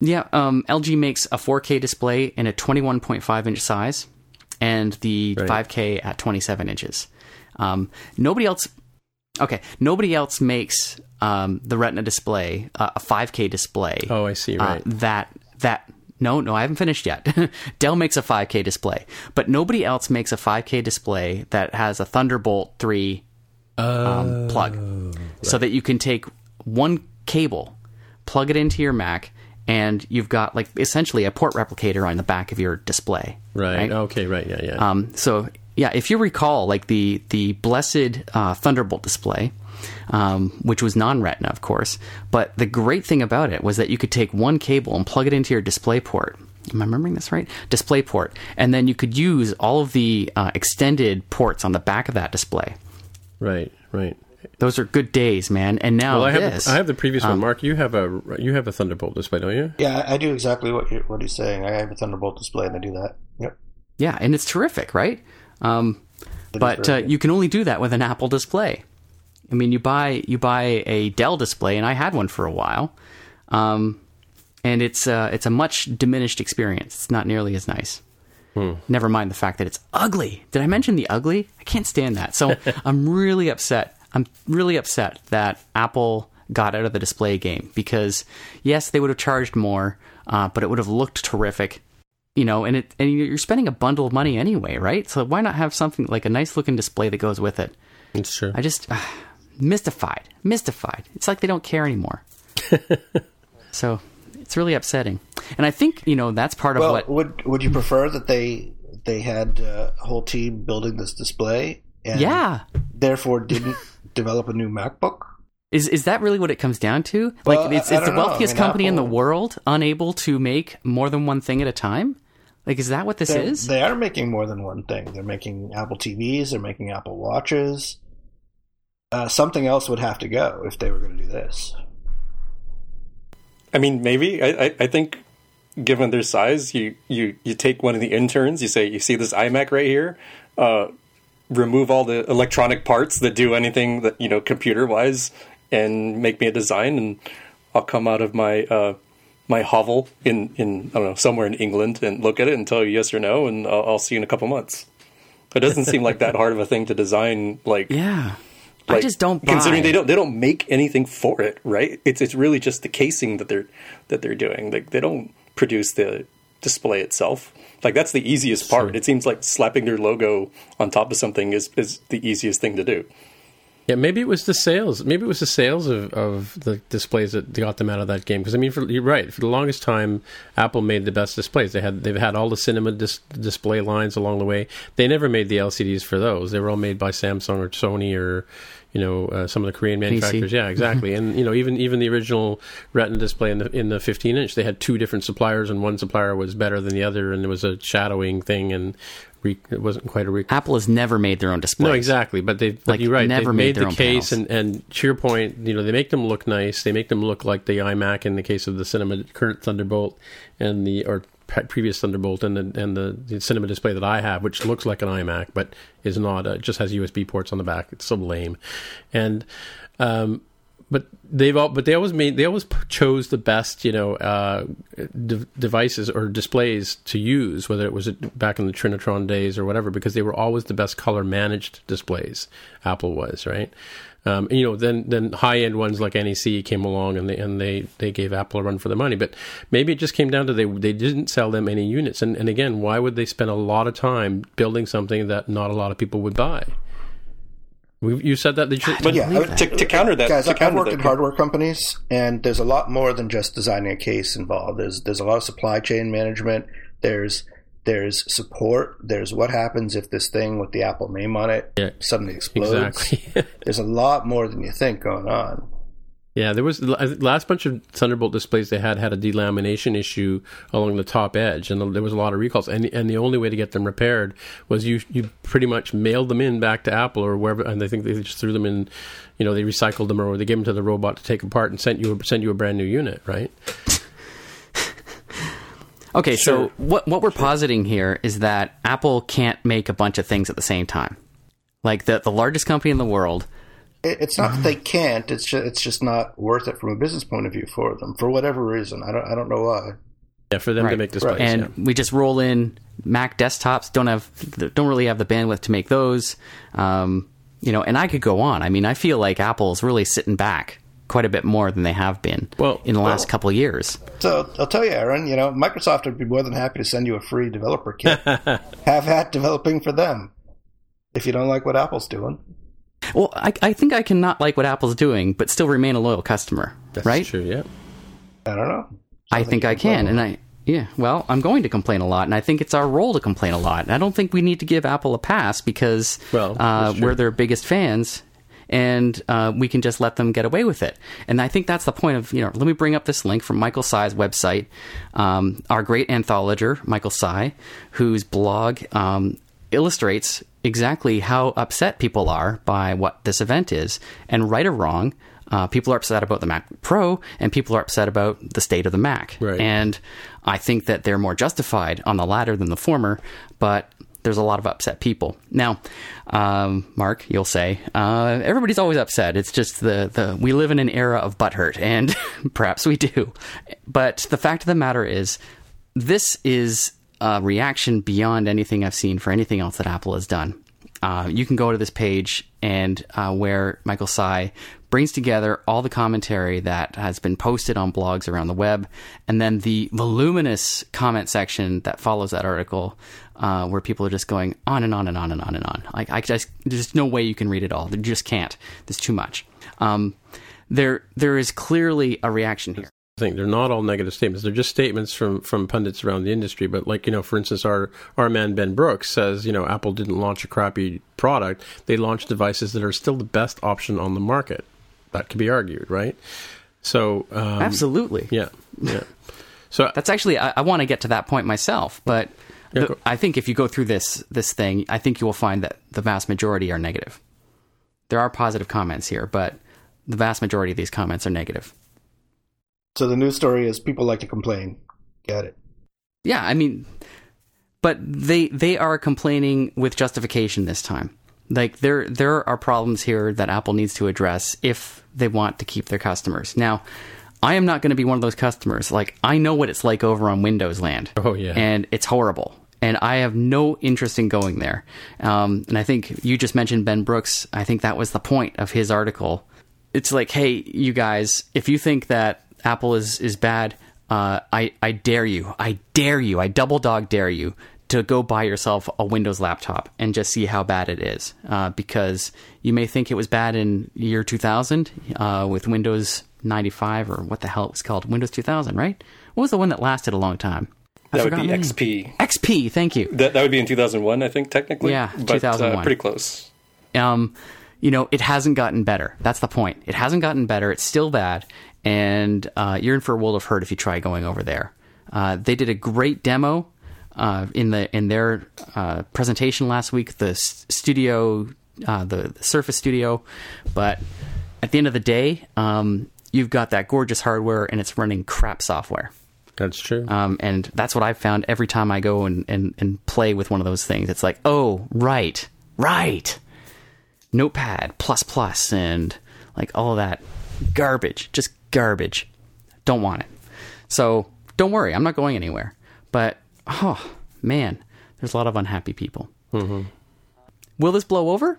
Yeah, um, LG makes a 4K display in a 21.5 inch size, and the right. 5K at 27 inches. Um, nobody else. Okay, nobody else makes um, the Retina display uh, a 5K display. Oh, I see. Uh, right. Uh, that that no, no, I haven't finished yet. Dell makes a 5K display, but nobody else makes a 5K display that has a Thunderbolt 3 um, plug, right. so that you can take one cable, plug it into your Mac, and you've got like essentially a port replicator on the back of your display. Right. right? Okay. Right. Yeah. Yeah. Um, so yeah, if you recall, like the the blessed uh, Thunderbolt display, um, which was non-Retina, of course. But the great thing about it was that you could take one cable and plug it into your display port. Am I remembering this right? Display port, and then you could use all of the uh, extended ports on the back of that display. Right. Right. Those are good days, man. And now well, I this, have, I have the previous um, one. Mark, you have a you have a Thunderbolt display, don't you? Yeah, I do exactly what you, what he's saying. I have a Thunderbolt display, and I do that. Yep. Yeah, and it's terrific, right? Um, but uh, you can only do that with an Apple display. I mean, you buy you buy a Dell display, and I had one for a while, um, and it's uh, it's a much diminished experience. It's not nearly as nice. Hmm. Never mind the fact that it's ugly. Did I mention the ugly? I can't stand that. So I'm really upset. I'm really upset that Apple got out of the display game because yes, they would have charged more, uh, but it would have looked terrific. You know, and it and you're spending a bundle of money anyway, right? So why not have something like a nice looking display that goes with it? It's true. I just uh, mystified, mystified. It's like they don't care anymore. so it's really upsetting, and I think you know that's part well, of what. Would Would you prefer that they they had uh, a whole team building this display? And yeah. Therefore, didn't develop a new MacBook. Is is that really what it comes down to? Like, well, it's, it's the wealthiest I mean, company Apple, in the world unable to make more than one thing at a time. Like, is that what this is? They are making more than one thing. They're making Apple TVs. They're making Apple Watches uh, something else would have to go if they were going to do this. I mean, maybe. I, I, I, think, given their size, you, you, you take one of the interns, you say, you see this iMac right here, uh, remove all the electronic parts that do anything that, you know, computer wise, and make me a design, and I'll come out of my. Uh, my hovel in, in I don't know somewhere in England and look at it and tell you yes or no, and I'll, I'll see you in a couple months. It doesn't seem like that hard of a thing to design. Like yeah, like, I just don't buy. considering they don't they don't make anything for it, right? It's it's really just the casing that they're that they're doing. Like they don't produce the display itself. Like that's the easiest part. Sure. It seems like slapping their logo on top of something is is the easiest thing to do. Yeah, maybe it was the sales. Maybe it was the sales of, of the displays that got them out of that game. Because I mean, for, you're right. For the longest time, Apple made the best displays. They had they've had all the cinema dis- display lines along the way. They never made the LCDs for those. They were all made by Samsung or Sony or you know uh, some of the Korean manufacturers. PC. Yeah, exactly. and you know even even the original Retina display in the in the 15 inch, they had two different suppliers, and one supplier was better than the other, and there was a shadowing thing, and re- it wasn't quite a re- Apple has never made their own display. No, exactly. But they like you're right. Never they've made, made the case, and, and to your point, you know they make them look nice. They make them look like the iMac in the case of the Cinema current Thunderbolt and the or previous Thunderbolt and the and the, the, cinema display that I have, which looks like an iMac but is not. Uh, just has USB ports on the back. It's so lame, and um, but they've all, but they always made they always chose the best you know uh, de- devices or displays to use, whether it was back in the Trinitron days or whatever, because they were always the best color managed displays. Apple was right. Um, you know, then then high end ones like NEC came along and they and they, they gave Apple a run for the money. But maybe it just came down to they they didn't sell them any units. And and again, why would they spend a lot of time building something that not a lot of people would buy? you said that. Did you, but yeah, that. To, to, counter that, guys, I've worked in hardware companies, and there's a lot more than just designing a case involved. There's there's a lot of supply chain management. There's there's support. There's what happens if this thing with the Apple name on it yeah, suddenly explodes. Exactly. there's a lot more than you think going on. Yeah, there was the last bunch of Thunderbolt displays they had had a delamination issue along the top edge, and there was a lot of recalls. And and the only way to get them repaired was you you pretty much mailed them in back to Apple or wherever, and I think they just threw them in, you know, they recycled them or they gave them to the robot to take apart and sent you send you a brand new unit, right? Okay, sure. so what what we're sure. positing here is that Apple can't make a bunch of things at the same time. Like the the largest company in the world it's not that they can't. It's just it's just not worth it from a business point of view for them for whatever reason. I don't I don't know why. Yeah, for them right. to make displays. And yeah. we just roll in Mac desktops. Don't have don't really have the bandwidth to make those. Um, you know, and I could go on. I mean, I feel like Apple's really sitting back quite a bit more than they have been well, in the last well, couple of years. So I'll tell you, Aaron. You know, Microsoft would be more than happy to send you a free developer kit. have at developing for them if you don't like what Apple's doing. Well, I, I think I can not like what Apple's doing, but still remain a loyal customer. That's right? true. Yeah. I don't know. I, I think, I can, and I yeah. Well, I'm going to complain a lot, and I think it's our role to complain a lot. I don't think we need to give Apple a pass because well, uh, we're their biggest fans, and uh, we can just let them get away with it. And I think that's the point of you know. Let me bring up this link from Michael Tsai's website, um, our great anthologer Michael Tsai, whose blog um, illustrates exactly how upset people are by what this event is. And right or wrong, uh, people are upset about the Mac Pro, and people are upset about the state of the Mac. Right. And I think that they're more justified on the latter than the former, but there's a lot of upset people. Now, um, Mark, you'll say uh, everybody's always upset. It's just the, the we live in an era of butthurt, and perhaps we do. But the fact of the matter is, this is a reaction beyond anything I've seen for anything else that Apple has done. Uh, you can go to this page and uh, where Michael Tsai brings together all the commentary that has been posted on blogs around the web, and then the voluminous comment section that follows that article, uh, where people are just going on and on and on and on and on. Like I just, there's no way you can read it all. You just can't. There's too much. Um, there, there is clearly a reaction here they're not all negative statements. They're just statements from from pundits around the industry. But like you know, for instance, our our man Ben Brooks says, you know, Apple didn't launch a crappy product. They launched devices that are still the best option on the market. That could be argued, right? So um, absolutely, yeah, yeah. So that's actually I, I want to get to that point myself, but. Yeah, the, I think if you go through this this thing, I think you will find that the vast majority are negative. There are positive comments here, but the vast majority of these comments are negative. So the news story is people like to complain. Get it? Yeah, I mean, but they they are complaining with justification this time. Like there there are problems here that Apple needs to address if they want to keep their customers. Now, I am not going to be one of those customers. Like I know what it's like over on Windows Land. Oh yeah, and it's horrible. And I have no interest in going there. Um, and I think you just mentioned Ben Brooks. I think that was the point of his article. It's like, hey, you guys, if you think that Apple is is bad, uh, I I dare you, I dare you, I double dog dare you to go buy yourself a Windows laptop and just see how bad it is. Uh, because you may think it was bad in year 2000 uh, with Windows 95 or what the hell it was called, Windows 2000, right? What was the one that lasted a long time? I that would be XP. XP, thank you. That, that would be in 2001, I think, technically. Yeah, but, 2001. Uh, pretty close. Um, you know, it hasn't gotten better. That's the point. It hasn't gotten better. It's still bad and uh, you're in for a world of hurt if you try going over there. Uh, they did a great demo uh, in the in their uh, presentation last week, the studio, uh, the, the, Surface Studio, but at the end of the day, um, you've got that gorgeous hardware and it's running crap software. That's true. Um, and that's what I've found every time I go and, and, and play with one of those things. It's like, oh, right, right. Notepad, plus plus, and like all that garbage, just garbage. Don't want it. So don't worry, I'm not going anywhere. But oh man, there's a lot of unhappy people. Mm-hmm. Will this blow over?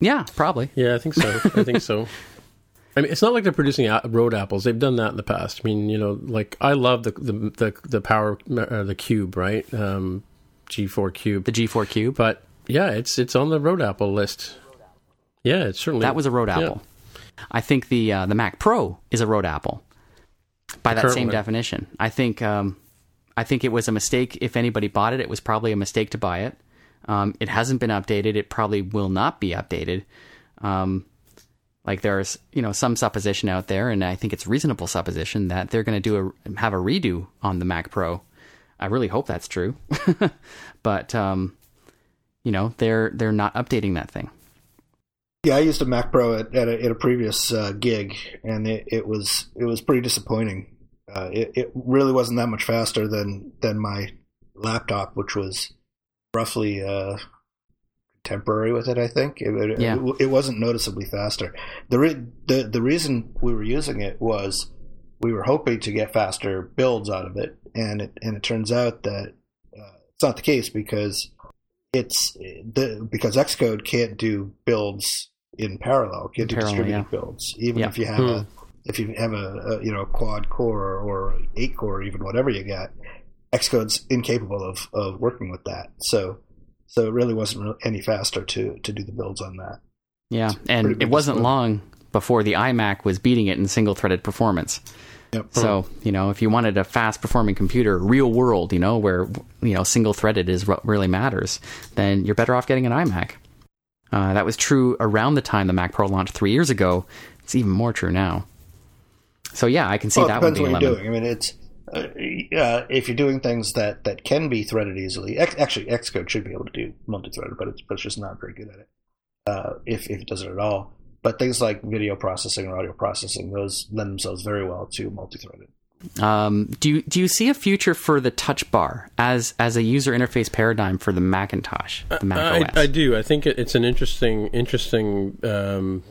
Yeah, probably. Yeah, I think so. I think so. I mean, it's not like they're producing road apples. They've done that in the past. I mean, you know, like I love the the the, the power uh, the cube, right? Um, G4 cube, the G4 cube. But yeah, it's it's on the road apple list. Yeah, it's certainly that was a road apple. Yeah. I think the uh, the Mac Pro is a road apple by that Currently. same definition. I think um, I think it was a mistake. If anybody bought it, it was probably a mistake to buy it. Um, it hasn't been updated. It probably will not be updated. Um, like there's you know some supposition out there, and I think it's reasonable supposition that they're going to do a have a redo on the Mac Pro. I really hope that's true, but um, you know they're they're not updating that thing. Yeah, I used a Mac Pro at, at, a, at a, previous uh, gig, and it, it, was it was pretty disappointing. Uh, it, it really wasn't that much faster than than my laptop, which was roughly uh, contemporary with it. I think it, yeah. it, it wasn't noticeably faster. The, re- the the reason we were using it was we were hoping to get faster builds out of it, and it and it turns out that uh, it's not the case because it's the because Xcode can't do builds in parallel, can't in do parallel, distributed yeah. builds, even yeah. if you have hmm. a if you have a, a, you know quad core or eight core, even whatever you got, Xcode's incapable of of working with that. So so it really wasn't any faster to to do the builds on that. Yeah, and it wasn't long before the iMac was beating it in single threaded performance. Yep. So you know, if you wanted a fast performing computer, real world, you know, where you know single threaded is what really matters, then you're better off getting an iMac. Uh, that was true around the time the Mac Pro launched three years ago. It's even more true now. So yeah, I can see well, that depends what you're doing. I mean, it's uh, uh, if you're doing things that, that can be threaded easily, X, actually Xcode should be able to do multi-threaded, but it's, but it's just not very good at it. Uh, if if it does it at all, but things like video processing or audio processing, those lend themselves very well to multi-threaded. Um, do you do you see a future for the Touch Bar as as a user interface paradigm for the Macintosh, the Mac OS? I, I do. I think it's an interesting interesting um,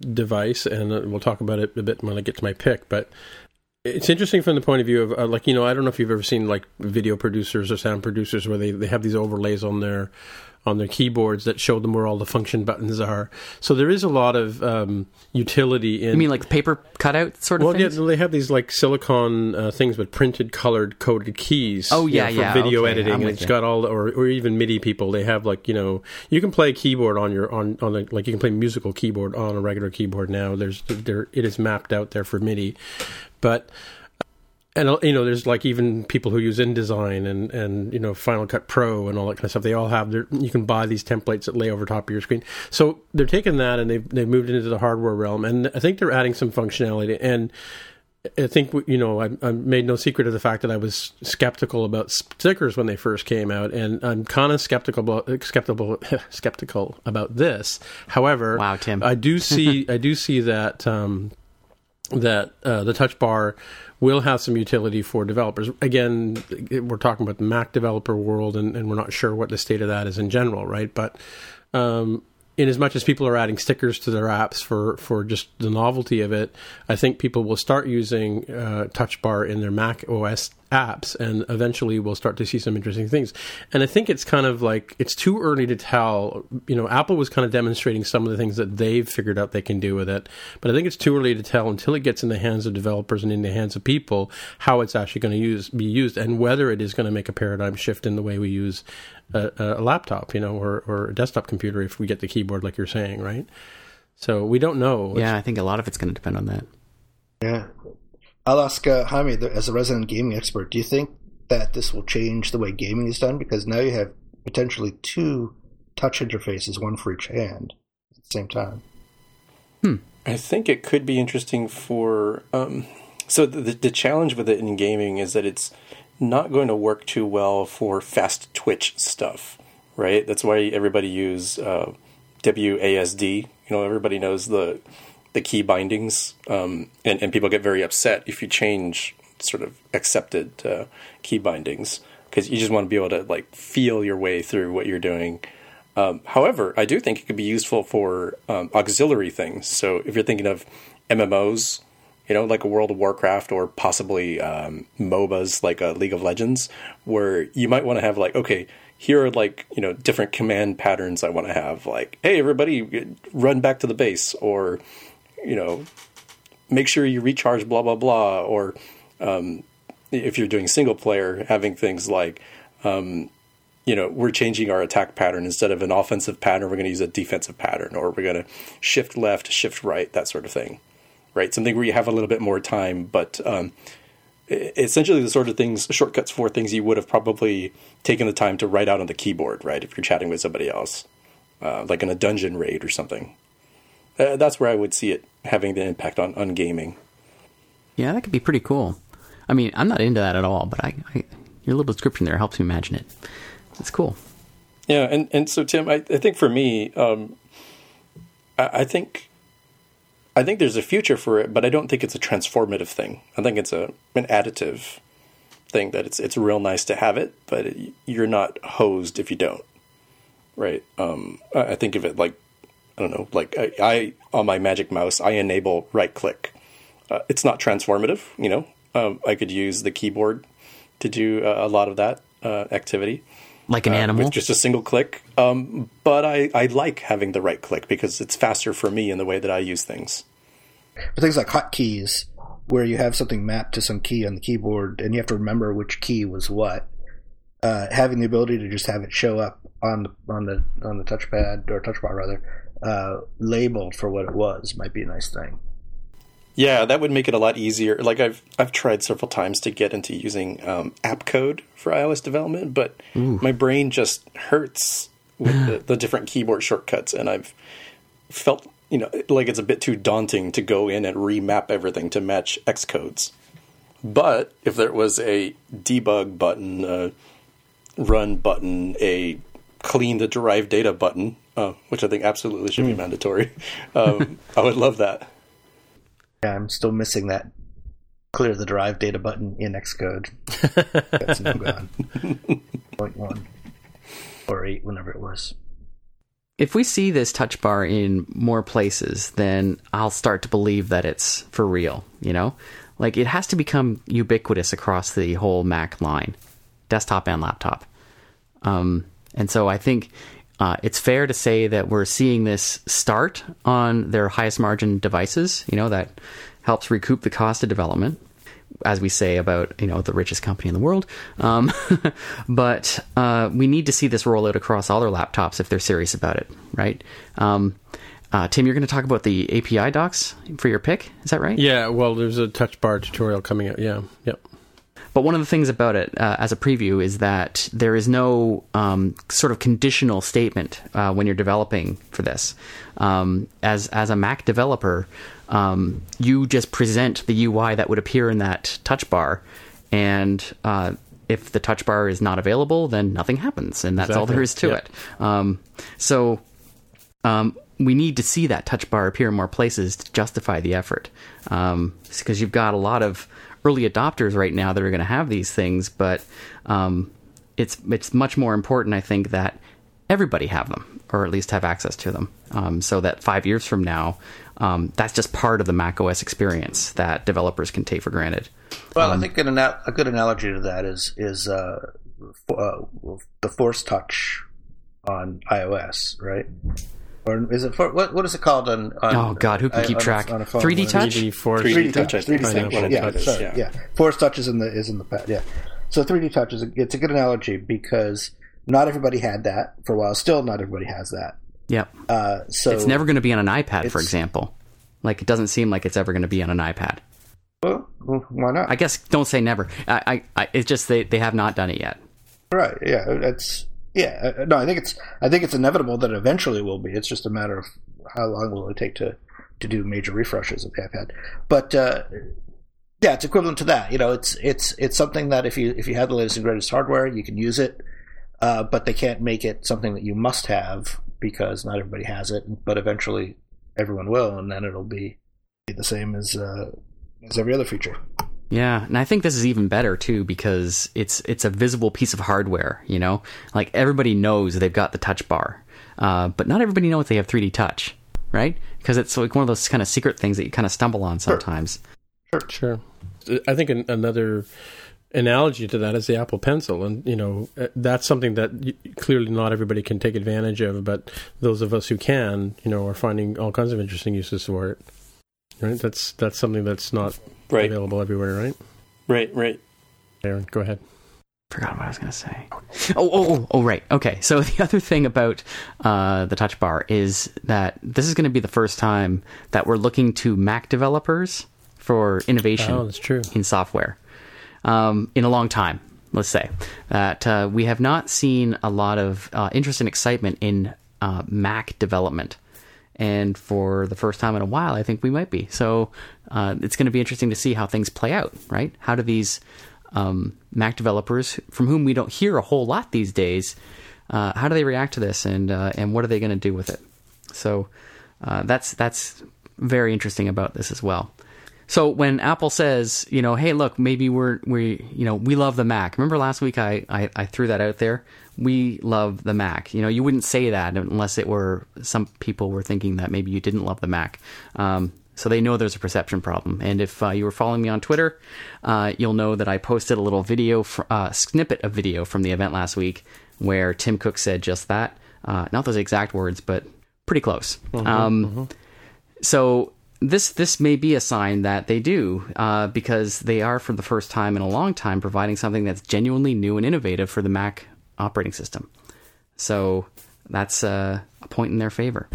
device, and we'll talk about it a bit when I get to my pick. But it's interesting from the point of view of uh, like you know I don't know if you've ever seen like video producers or sound producers where they, they have these overlays on their on their keyboards that show them where all the function buttons are. So there is a lot of um, utility in. You mean like paper cutout sort of? Well, things? yeah, they have these like silicon uh, things with printed, colored, coded keys. Oh yeah, you know, for yeah. Video okay, editing, and it's you. got all, or or even MIDI people. They have like you know you can play keyboard on your on on the, like you can play musical keyboard on a regular keyboard now. There's there it is mapped out there for MIDI, but and you know there's like even people who use InDesign and and you know Final Cut Pro and all that kind of stuff. They all have their you can buy these templates that lay over top of your screen. So they're taking that and they've they've moved into the hardware realm, and I think they're adding some functionality. And I think you know I, I made no secret of the fact that I was skeptical about stickers when they first came out, and I'm kind of skeptical about skeptical skeptical about this. However, wow, Tim, I do see I do see that. Um, that uh, the touch bar will have some utility for developers. Again, we're talking about the Mac developer world, and, and we're not sure what the state of that is in general, right? But um, in as much as people are adding stickers to their apps for, for just the novelty of it, I think people will start using uh, Touch Bar in their Mac OS apps, and eventually we'll start to see some interesting things. And I think it's kind of like it's too early to tell. You know, Apple was kind of demonstrating some of the things that they've figured out they can do with it, but I think it's too early to tell until it gets in the hands of developers and in the hands of people how it's actually going to use be used and whether it is going to make a paradigm shift in the way we use a, a laptop, you know, or, or a desktop computer if we get the keyboard like you're saying, right? So we don't know. Yeah, I think a lot of it's going to depend on that. Yeah, I'll ask uh, Jaime, as a resident gaming expert, do you think that this will change the way gaming is done? Because now you have potentially two touch interfaces, one for each hand at the same time. Hmm. I think it could be interesting for. Um, so the, the challenge with it in gaming is that it's not going to work too well for fast twitch stuff, right? That's why everybody use uh, WASD. You know, everybody knows the the key bindings, um, and, and people get very upset if you change sort of accepted uh, key bindings because you just want to be able to like feel your way through what you're doing Um, however, I do think it could be useful for um, auxiliary things. So if you're thinking of MMOs, you know, like a World of Warcraft or possibly um, MOBAs like a League of Legends, where you might want to have like, okay, here are like you know different command patterns I want to have. Like, hey, everybody, run back to the base, or you know, make sure you recharge, blah blah blah, or um, if you're doing single player, having things like um, you know, we're changing our attack pattern instead of an offensive pattern, we're going to use a defensive pattern, or we're going to shift left, shift right, that sort of thing, right? Something where you have a little bit more time, but um, essentially the sort of things, shortcuts for things you would have probably taken the time to write out on the keyboard, right? If you're chatting with somebody else, uh, like in a dungeon raid or something. Uh, that's where I would see it having the impact on, on gaming. Yeah, that could be pretty cool. I mean, I'm not into that at all, but I, I your little description there helps me imagine it. It's cool. Yeah, and, and so Tim, I, I think for me, um, I, I, think I think there's a future for it, but I don't think it's a transformative thing. I think it's a an additive thing that it's it's real nice to have it, but it, you're not hosed if you don't. Right? Um, I, I think of it like I don't know, like I, I on my Magic Mouse, I enable right click. Uh, it's not transformative, you know. Um, I could use the keyboard to do a lot of that uh, activity like an uh, animal with just a single click. Um, but I, I like having the right click because it's faster for me in the way that I use things. For things like hotkeys, where you have something mapped to some key on the keyboard and you have to remember which key was what. Uh, having the ability to just have it show up on the on the on the touchpad or touchbar rather, uh, labeled for what it was might be a nice thing. Yeah, that would make it a lot easier. Like I've I've tried several times to get into using um, AppCode for iOS development, but Ooh. my brain just hurts with the, the, different keyboard shortcuts, and I've felt you know like it's a bit too daunting to go in and remap everything to match Xcode's. But if there was a debug button, a run button, a clean the derived data button, uh, which I think absolutely should be hmm. mandatory, um, I would love that. Yeah, I'm still missing that clear the derived data button in Xcode. That's now gone. Point one or eight, whenever it was. If we see this touch bar in more places, then I'll start to believe that it's for real. You know, like it has to become ubiquitous across the whole Mac line, desktop and laptop. Um, and so I think uh, it's fair to say that we're seeing this start on their highest margin devices. You know that helps recoup the cost of development, as we say about you know the richest company in the world. Um, but uh, we need to see this roll out across all their laptops if they're serious about it, right? Um, uh, Tim, you're going to talk about the API docs for your pick. Is that right? Yeah. Well, there's a touch bar tutorial coming out. Yeah. Yep. But one of the things about it uh, as a preview is that there is no um, sort of conditional statement uh, when you're developing for this. Um, as as a Mac developer, um, you just present the UI that would appear in that touch bar, and uh, if the touch bar is not available, then nothing happens, and that's exactly. all there is to it. Um, so. Um, we need to see that touch bar appear in more places to justify the effort, because um, you've got a lot of early adopters right now that are going to have these things, but um, it's it's much more important, I think, that everybody have them or at least have access to them, um, so that five years from now, um, that's just part of the Mac OS experience that developers can take for granted. Well, I um, think an, a good analogy to that is is uh, uh, the Force Touch on iOS, right? Or is it for, what? What is it called on? on oh God, who can keep track? 3D touch. 3D Force. 3D, touch. 3D touch. Yeah, sorry, yeah. yeah. Force touch is in the is in the pad. Yeah. So 3D touch is a, it's a good analogy because not everybody had that for a while. Still, not everybody has that. Yep. Uh, so it's never going to be on an iPad, for example. Like it doesn't seem like it's ever going to be on an iPad. Well, why not? I guess don't say never. I, I, I it's just they, they have not done it yet. Right. Yeah. It's yeah, uh, no, I think it's I think it's inevitable that eventually will be. It's just a matter of how long will it take to to do major refreshes of had. But uh, yeah, it's equivalent to that. You know, it's it's it's something that if you if you have the latest and greatest hardware, you can use it, uh, but they can't make it something that you must have because not everybody has it. But eventually, everyone will, and then it'll be the same as uh, as every other feature. Yeah, and I think this is even better too because it's it's a visible piece of hardware. You know, like everybody knows they've got the touch bar. uh, but not everybody knows they have 3D Touch, right? Because it's like one of those kind of secret things that you kind of stumble on sometimes. Sure, sure. sure. I think another analogy to that is the Apple Pencil, and you know uh, that's something that clearly not everybody can take advantage of, but those of us who can, you know, are finding all kinds of interesting uses for it. Right? That's that's something that's not right. available everywhere, right? Right, right. Aaron, go ahead. Forgot what I was going to say. Oh, oh, oh, oh, right. Okay. So the other thing about uh, the Touch Bar is that this is going to be the first time that we're looking to Mac developers for innovation oh, that's true. in software um, in a long time. Let's say that uh, we have not seen a lot of uh, interest and excitement in uh, Mac development and for the first time in a while, I think we might be. So uh, it's going to be interesting to see how things play out, right? How do these um, Mac developers, from whom we don't hear a whole lot these days, uh, how do they react to this, and uh, and what are they going to do with it? So uh, that's that's very interesting about this as well. So when Apple says, you know, hey, look, maybe we're we you know we love the Mac. Remember last week I, I, I threw that out there. We love the Mac. You know, you wouldn't say that unless it were some people were thinking that maybe you didn't love the Mac. Um, so they know there's a perception problem. And if uh, you were following me on Twitter, uh, you'll know that I posted a little video, fr- uh, snippet of video from the event last week where Tim Cook said just that. Uh, not those exact words, but pretty close. Mm-hmm, um, mm-hmm. So this this may be a sign that they do uh, because they are for the first time in a long time providing something that's genuinely new and innovative for the Mac operating system. So that's uh, a point in their favor.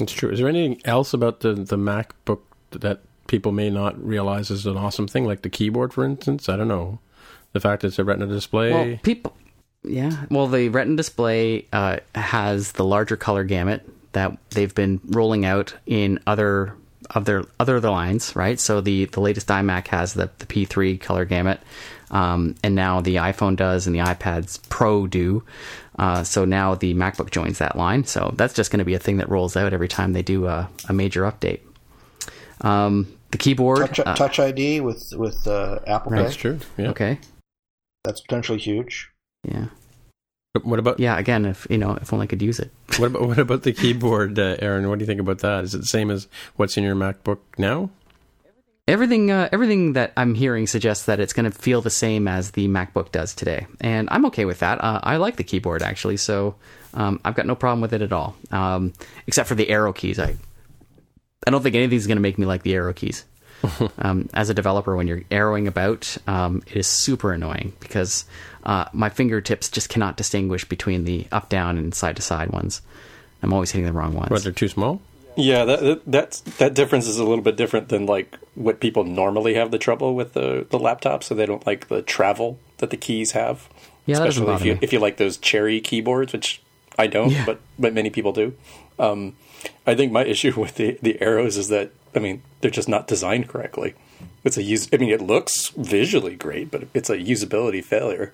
It's true. Is there anything else about the the MacBook that people may not realize is an awesome thing, like the keyboard, for instance? I don't know. The fact that it's a Retina display. Well, people. Yeah. Well, the Retina display uh, has the larger color gamut that they've been rolling out in other of their other lines, right? So the the latest iMac has the the P3 color gamut, um, and now the iPhone does, and the iPads Pro do. Uh, so now the MacBook joins that line. So that's just going to be a thing that rolls out every time they do a, a major update. Um, the keyboard, Touch, uh, Touch ID with with uh, Apple Pay. That's true. Yeah. Okay. That's potentially huge. Yeah. What about? Yeah, again, if you know, if only I could use it. what about what about the keyboard, uh, Aaron? What do you think about that? Is it the same as what's in your MacBook now? Everything, uh, everything that I'm hearing suggests that it's going to feel the same as the MacBook does today, and I'm okay with that. Uh, I like the keyboard actually, so um, I've got no problem with it at all, um, except for the arrow keys. I, I don't think anything's going to make me like the arrow keys. um, as a developer, when you're arrowing about, um, it is super annoying because uh, my fingertips just cannot distinguish between the up, down, and side to side ones. I'm always hitting the wrong ones. What, they're too small? Yeah, that that's that difference is a little bit different than like what people normally have the trouble with the the laptop, so they don't like the travel that the keys have. Yeah, especially if you me. if you like those cherry keyboards, which I don't, yeah. but but many people do. Um, I think my issue with the the arrows is that I mean they're just not designed correctly. It's a use. I mean, it looks visually great, but it's a usability failure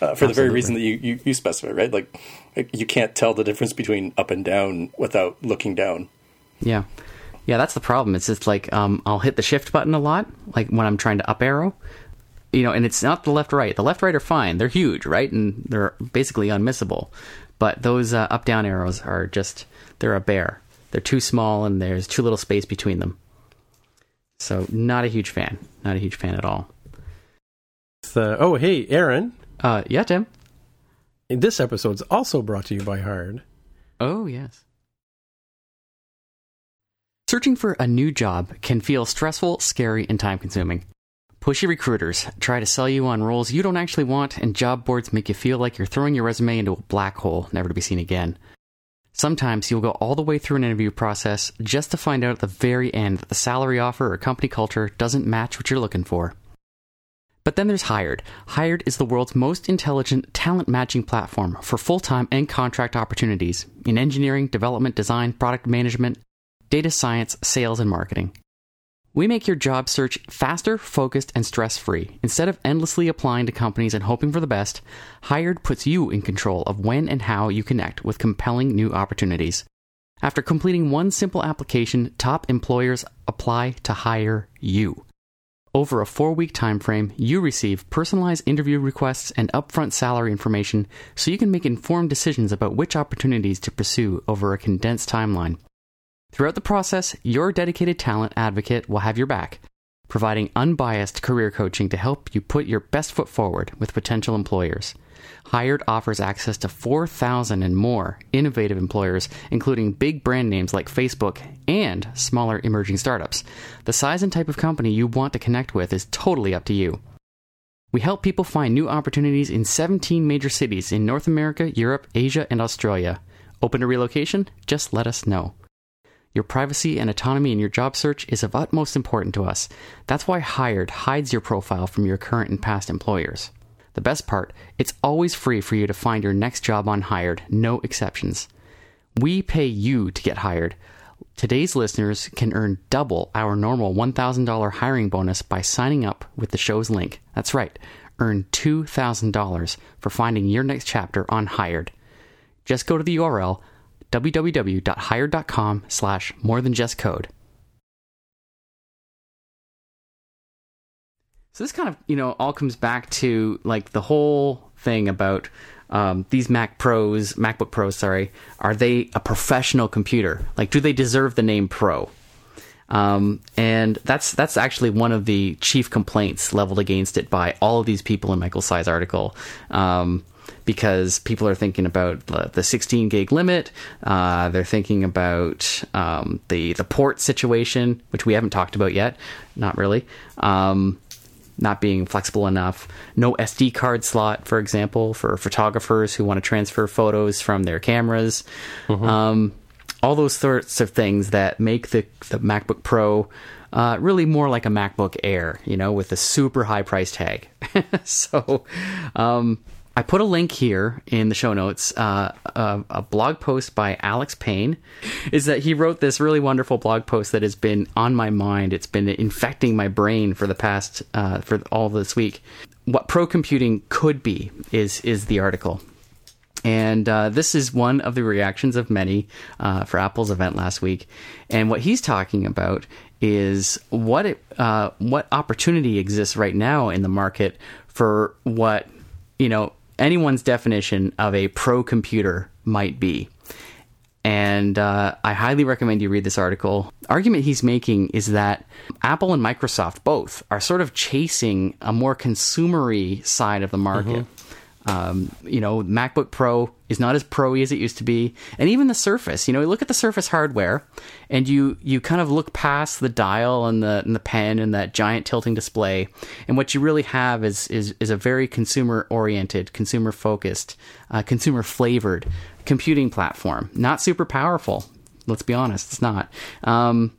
uh, for Absolutely. the very reason that you, you, you specify, right? Like, like, you can't tell the difference between up and down without looking down. Yeah. Yeah, that's the problem. It's just like um, I'll hit the shift button a lot, like when I'm trying to up arrow. You know, and it's not the left right. The left right are fine. They're huge, right? And they're basically unmissable. But those uh, up down arrows are just, they're a bear. They're too small and there's too little space between them. So, not a huge fan. Not a huge fan at all. Uh, oh, hey, Aaron. Uh, yeah, Tim. This episode's also brought to you by Hired. Oh, yes. Searching for a new job can feel stressful, scary, and time consuming. Pushy recruiters try to sell you on roles you don't actually want, and job boards make you feel like you're throwing your resume into a black hole, never to be seen again. Sometimes you'll go all the way through an interview process just to find out at the very end that the salary offer or company culture doesn't match what you're looking for. But then there's Hired. Hired is the world's most intelligent talent matching platform for full time and contract opportunities in engineering, development, design, product management, data science, sales, and marketing. We make your job search faster, focused, and stress free. Instead of endlessly applying to companies and hoping for the best, Hired puts you in control of when and how you connect with compelling new opportunities. After completing one simple application, top employers apply to hire you. Over a four week time frame, you receive personalized interview requests and upfront salary information so you can make informed decisions about which opportunities to pursue over a condensed timeline. Throughout the process, your dedicated talent advocate will have your back, providing unbiased career coaching to help you put your best foot forward with potential employers. Hired offers access to 4,000 and more innovative employers, including big brand names like Facebook and smaller emerging startups. The size and type of company you want to connect with is totally up to you. We help people find new opportunities in 17 major cities in North America, Europe, Asia, and Australia. Open to relocation? Just let us know. Your privacy and autonomy in your job search is of utmost importance to us. That's why Hired hides your profile from your current and past employers. The best part, it's always free for you to find your next job on Hired, no exceptions. We pay you to get hired. Today's listeners can earn double our normal $1,000 hiring bonus by signing up with the show's link. That's right, earn $2,000 for finding your next chapter on Hired. Just go to the URL www.hired.com slash more than just code. So this kind of, you know, all comes back to like the whole thing about um, these Mac Pros, MacBook Pros, sorry, are they a professional computer? Like, do they deserve the name Pro? Um, and that's that's actually one of the chief complaints leveled against it by all of these people in Michael Tsai's article. Um, because people are thinking about the, the 16 gig limit. Uh, they're thinking about um, the the port situation, which we haven't talked about yet. Not really. Um, not being flexible enough. No SD card slot, for example, for photographers who want to transfer photos from their cameras. Mm-hmm. Um, all those sorts of things that make the the MacBook Pro. Uh, really more like a MacBook Air, you know, with a super high price tag. so, um, I put a link here in the show notes, uh, a, a, blog post by Alex Payne. Is that he wrote this really wonderful blog post that has been on my mind. It's been infecting my brain for the past uh, for all this week. What pro computing could be is is the article, and uh, this is one of the reactions of many uh, for Apple's event last week. And what he's talking about is what it, uh, what opportunity exists right now in the market for what you know anyone's definition of a pro computer might be. And uh, I highly recommend you read this article. Argument he's making is that Apple and Microsoft both are sort of chasing a more consumery side of the market. Mm-hmm. Um, you know, MacBook Pro is not as pro-y as it used to be, and even the Surface. You know, you look at the Surface hardware, and you you kind of look past the dial and the and the pen and that giant tilting display, and what you really have is is is a very consumer-oriented, consumer-focused, uh, consumer-flavored computing platform. Not super powerful. Let's be honest, it's not. Um,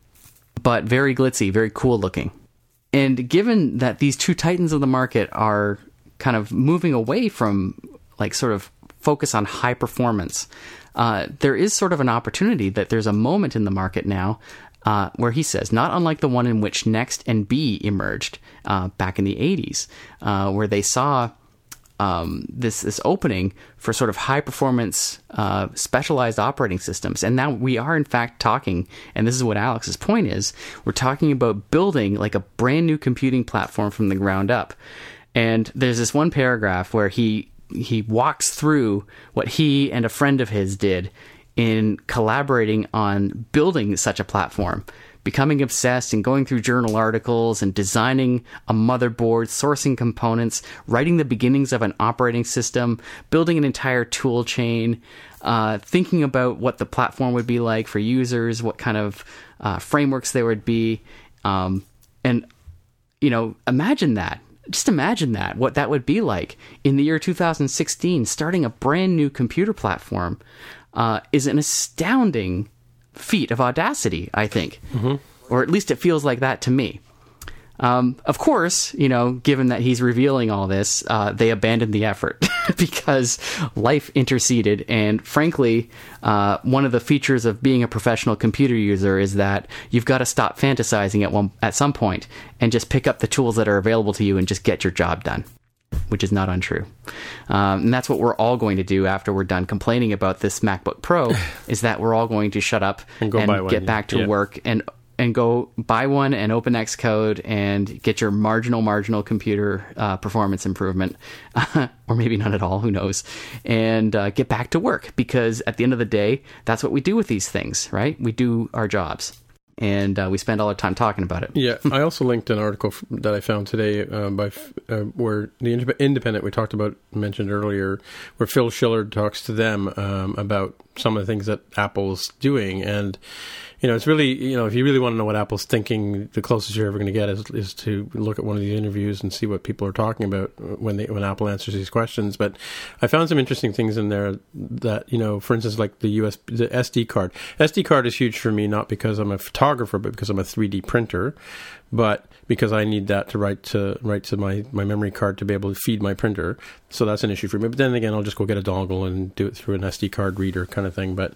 but very glitzy, very cool looking. And given that these two titans of the market are kind of moving away from like sort of focus on high performance. Uh, there is sort of an opportunity that there's a moment in the market now uh, where he says, not unlike the one in which NeXT and Be emerged uh, back in the 80s, uh, where they saw um, this this opening for sort of high performance uh, specialized operating systems. And now we are in fact talking, and this is what Alex's point is: we're talking about building like a brand new computing platform from the ground up. And there's this one paragraph where he he walks through what he and a friend of his did in collaborating on building such a platform, becoming obsessed and going through journal articles and designing a motherboard, sourcing components, writing the beginnings of an operating system, building an entire tool chain, uh, thinking about what the platform would be like for users, what kind of uh, frameworks there would be, um, and you know, imagine that just imagine that, what that would be like in the year 2016. Starting a brand new computer platform uh, is an astounding feat of audacity, I think. Mm-hmm. Or at least it feels like that to me. Um, of course, you know, given that he's revealing all this, uh, they abandoned the effort because life interceded. And frankly, uh, one of the features of being a professional computer user is that you've got to stop fantasizing at one at some point and just pick up the tools that are available to you and just get your job done. Which is not untrue, um, and that's what we're all going to do after we're done complaining about this MacBook Pro. is that we're all going to shut up and, and get back to yeah. work and and go buy one and open Xcode and get your marginal, marginal computer uh, performance improvement, or maybe none at all, who knows, and uh, get back to work because at the end of the day, that's what we do with these things, right? We do our jobs and uh, we spend all our time talking about it. Yeah, I also linked an article that I found today uh, by uh, where the Independent we talked about mentioned earlier, where Phil Schiller talks to them um, about some of the things that Apple's doing, and you know, it's really, you know, if you really want to know what Apple's thinking, the closest you're ever going to get is, is to look at one of these interviews and see what people are talking about when they when Apple answers these questions. But I found some interesting things in there that, you know, for instance, like the US the SD card. SD card is huge for me, not because I'm a photographer, but because I'm a 3D printer but because I need that to write to write to my, my memory card to be able to feed my printer. So that's an issue for me. But then again, I'll just go get a dongle and do it through an SD card reader kind of thing. But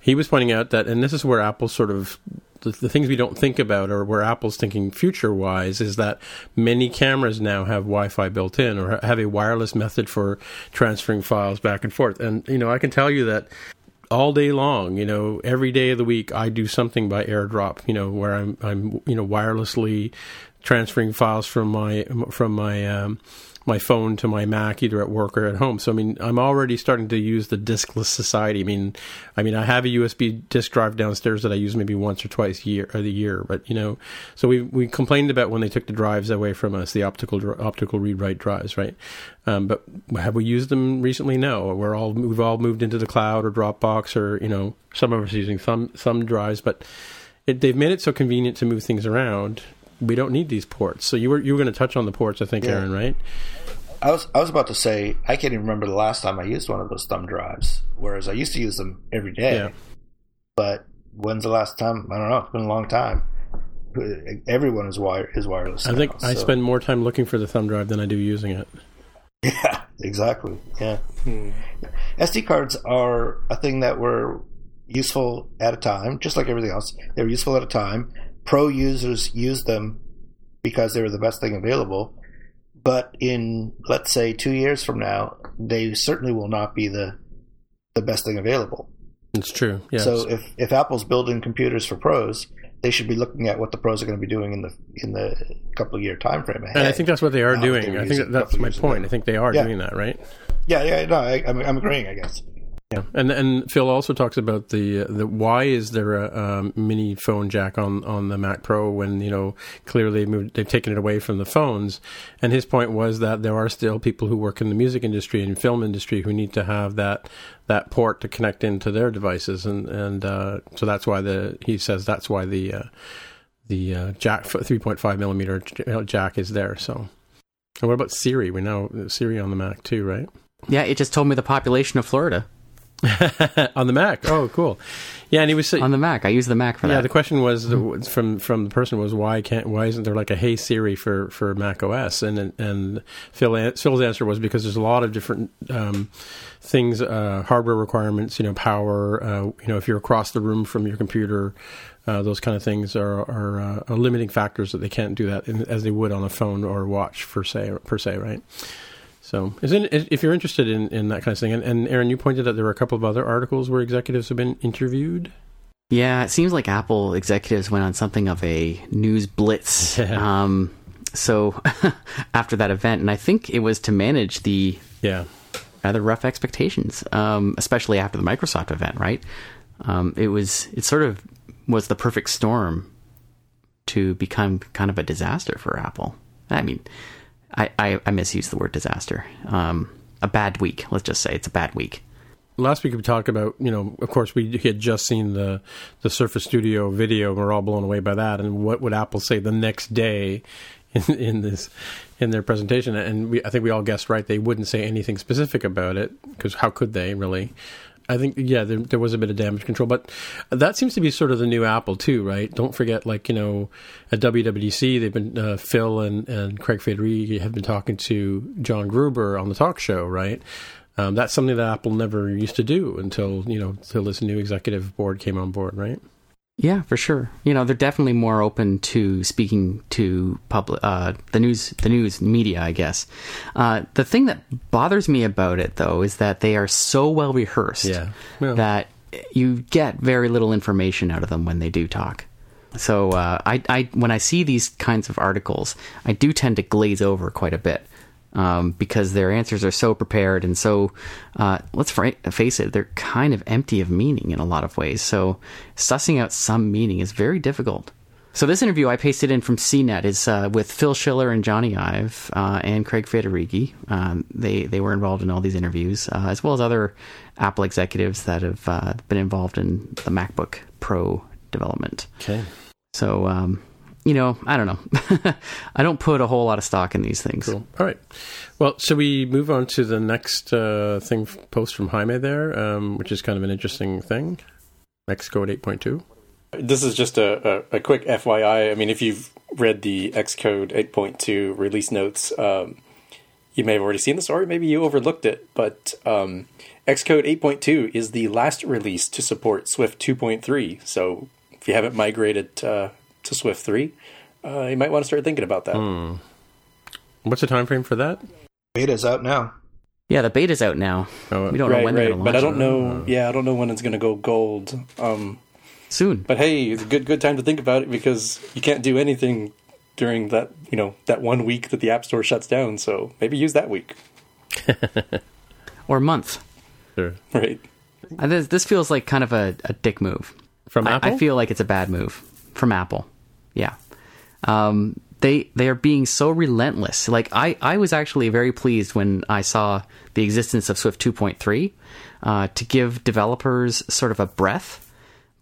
he was pointing out that, and this is where Apple sort of the, the things we don't think about, or where Apple's thinking future wise, is that many cameras now have Wi-Fi built in, or have a wireless method for transferring files back and forth. And you know, I can tell you that all day long. You know, every day of the week, I do something by AirDrop. You know, where I'm I'm you know wirelessly transferring files from my from my um, my phone to my Mac, either at work or at home. So I mean, I'm already starting to use the diskless society. I mean, I mean, I have a USB disk drive downstairs that I use maybe once or twice a year or the year. But you know, so we we complained about when they took the drives away from us, the optical optical read write drives, right? Um, but have we used them recently? No. We're all we've all moved into the cloud or Dropbox or you know some of us using thumb thumb drives, but. It, they've made it so convenient to move things around we don't need these ports. So you were you were going to touch on the ports, I think, yeah. Aaron, right? I was I was about to say I can't even remember the last time I used one of those thumb drives. Whereas I used to use them every day. Yeah. But when's the last time? I don't know. It's been a long time. Everyone is wire is wireless. I now, think I spend more time looking for the thumb drive than I do using it. Yeah, exactly. Yeah. Hmm. SD cards are a thing that were useful at a time, just like everything else. They were useful at a time pro users use them because they were the best thing available. But in let's say two years from now, they certainly will not be the the best thing available. It's true. Yes. So if, if Apple's building computers for pros, they should be looking at what the pros are going to be doing in the in the couple year time frame ahead. And I think that's what they are doing. I think that's my point. Ago. I think they are yeah. doing that, right? Yeah, yeah. No, I, I'm, I'm agreeing. I guess. Yeah, and and Phil also talks about the the why is there a mini phone jack on, on the Mac Pro when you know clearly moved, they've taken it away from the phones, and his point was that there are still people who work in the music industry and film industry who need to have that that port to connect into their devices, and and uh, so that's why the he says that's why the uh, the uh, jack three point five millimeter jack is there. So, and what about Siri? We know Siri on the Mac too, right? Yeah, it just told me the population of Florida. on the Mac. Oh, cool. Yeah, and he was on the Mac. I use the Mac for yeah, that. Yeah, the question was mm-hmm. from from the person was why can't why isn't there like a Hey Siri for for Mac OS? And and Phil Phil's answer was because there's a lot of different um, things, uh, hardware requirements. You know, power. Uh, you know, if you're across the room from your computer. Uh, those kind of things are are, uh, are, limiting factors that they can't do that in, as they would on a phone or watch per se per se, right? So, if you're interested in, in that kind of thing, and, and Aaron, you pointed out there were a couple of other articles where executives have been interviewed. Yeah, it seems like Apple executives went on something of a news blitz. um, so after that event, and I think it was to manage the yeah rather rough expectations, um, especially after the Microsoft event. Right? Um, it was it sort of was the perfect storm to become kind of a disaster for Apple. I mean, I, I, I misuse the word disaster. Um, a bad week. Let's just say it's a bad week. Last week we talked about, you know, of course we had just seen the the Surface Studio video. and We're all blown away by that. And what would Apple say the next day in, in this in their presentation? And we, I think we all guessed right. They wouldn't say anything specific about it because how could they really? I think yeah, there, there, was a bit of damage control, but that seems to be sort of the new Apple too, right? Don't forget, like you know, at WWDC, they've been uh, Phil and and Craig Federighi have been talking to John Gruber on the talk show, right? Um, that's something that Apple never used to do until you know until this new executive board came on board, right? Yeah, for sure. You know, they're definitely more open to speaking to public, uh, the news, the news media, I guess. Uh, the thing that bothers me about it, though, is that they are so well rehearsed yeah. that you get very little information out of them when they do talk. So uh, I, I, when I see these kinds of articles, I do tend to glaze over quite a bit um, because their answers are so prepared and so. Uh, let's face it, they're kind of empty of meaning in a lot of ways. So sussing out some meaning is very difficult. So this interview I pasted in from CNET is uh, with Phil Schiller and Jony Ive uh, and Craig Federighi. Um, they they were involved in all these interviews, uh, as well as other Apple executives that have uh, been involved in the MacBook Pro development. Okay. So um, you know, I don't know. I don't put a whole lot of stock in these things. Cool. All right. Well, should we move on to the next uh, thing post from Jaime there, um, which is kind of an interesting thing? Xcode 8.2. This is just a, a, a, quick FYI. I mean, if you've read the Xcode 8.2 release notes, um, you may have already seen this, or maybe you overlooked it. But um, Xcode 8.2 is the last release to support Swift 2.3. So if you haven't migrated uh, to Swift 3, uh, you might want to start thinking about that. Hmm. What's the time frame for that? Beta's out now. Yeah, the beta's out now. Oh, we don't right, know when right. they're going to launch. But I don't know. Yeah, I don't know when it's going to go gold. Um, soon. But hey, it's a good good time to think about it because you can't do anything during that you know that one week that the App Store shuts down. So maybe use that week or month. Sure. Right. This, this feels like kind of a, a dick move from I, Apple. I feel like it's a bad move from Apple. Yeah. Um, they they are being so relentless. Like I, I was actually very pleased when I saw the existence of Swift 2.3 uh, to give developers sort of a breath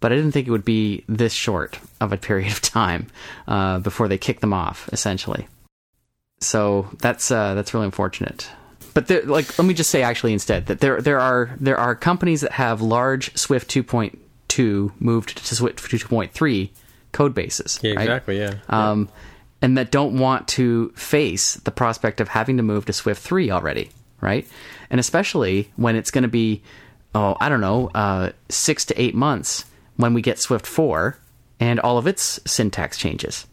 but I didn't think it would be this short of a period of time uh, before they kick them off, essentially. So that's uh, that's really unfortunate. But there, like, let me just say actually instead that there there are there are companies that have large Swift 2.2 moved to Swift 2.3 code bases. Yeah, right? exactly. Yeah. Um, and that don't want to face the prospect of having to move to Swift 3 already, right? And especially when it's going to be, oh, I don't know, uh, six to eight months when we get Swift 4 and all of its syntax changes.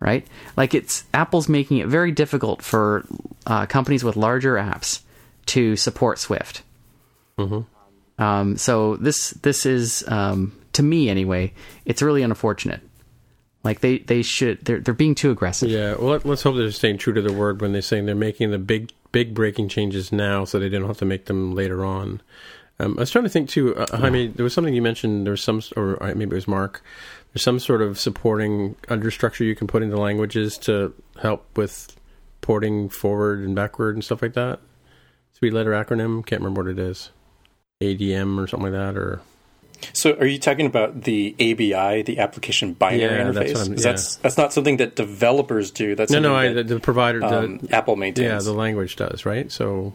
Right? Like it's Apple's making it very difficult for uh, companies with larger apps to support Swift. Mm-hmm. Um, so this this is um, to me anyway, it's really unfortunate. Like they, they should they're they're being too aggressive. Yeah, well let, us hope they're staying true to their word when they're saying they're making the big big breaking changes now, so they don't have to make them later on. Um, I was trying to think too, uh, Jaime. There was something you mentioned. There was some, or uh, maybe it was Mark. There's some sort of supporting understructure you can put into languages to help with porting forward and backward and stuff like that. Three letter acronym. Can't remember what it is. ADM or something like that, or. So, are you talking about the ABI, the application binary yeah, interface? That's, yeah. that's that's not something that developers do. That's no, no. I, the, the, provider, um, the, Apple maintains. Yeah, the language does, right? So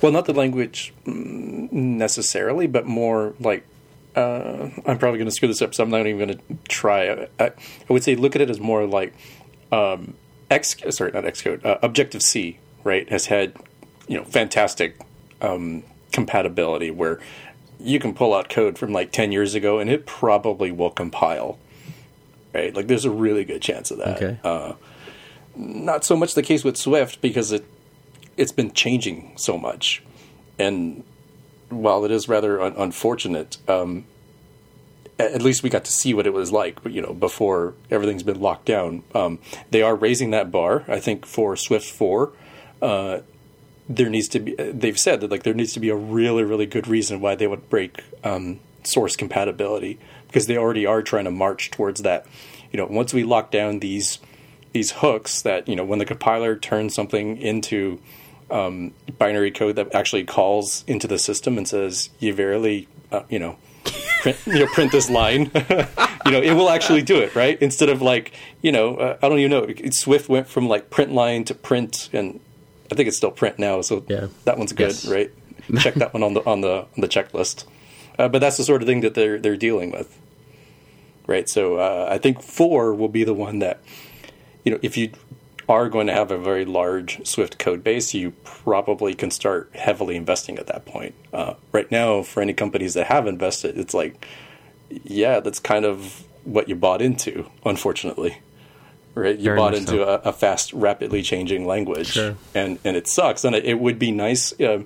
well, not the language necessarily, but more like uh, I'm probably going to screw this up, so I'm not even going to try. I, I, would say look at it as more like um, X, sorry, not Xcode, uh, Objective C, right? Has had you know fantastic um, compatibility where you can pull out code from like 10 years ago and it probably will compile, right? Like there's a really good chance of that. Okay. Uh, not so much the case with Swift because it it's been changing so much, and while it is rather un- unfortunate, um, at least we got to see what it was like, you know, before everything's been locked down. Um, they are raising that bar, I think, for Swift four. Uh, there needs to be. They've said that like there needs to be a really, really good reason why they would break um, source compatibility because they already are trying to march towards that. You know, once we lock down these these hooks, that you know, when the compiler turns something into um, binary code that actually calls into the system and says, "You verily, uh, you know." print, you know, print this line. you know, it will actually do it, right? Instead of like, you know, uh, I don't even know. Swift went from like print line to print, and I think it's still print now. So yeah. that one's good, yes. right? Check that one on the on the on the checklist. Uh, but that's the sort of thing that they're they're dealing with, right? So uh, I think four will be the one that, you know, if you are going to have a very large Swift code base, you probably can start heavily investing at that point. Uh, right now, for any companies that have invested, it's like, yeah, that's kind of what you bought into, unfortunately. Right, you very bought into so. a, a, fast, rapidly changing language, sure. and and it sucks. And it, it would be nice, uh,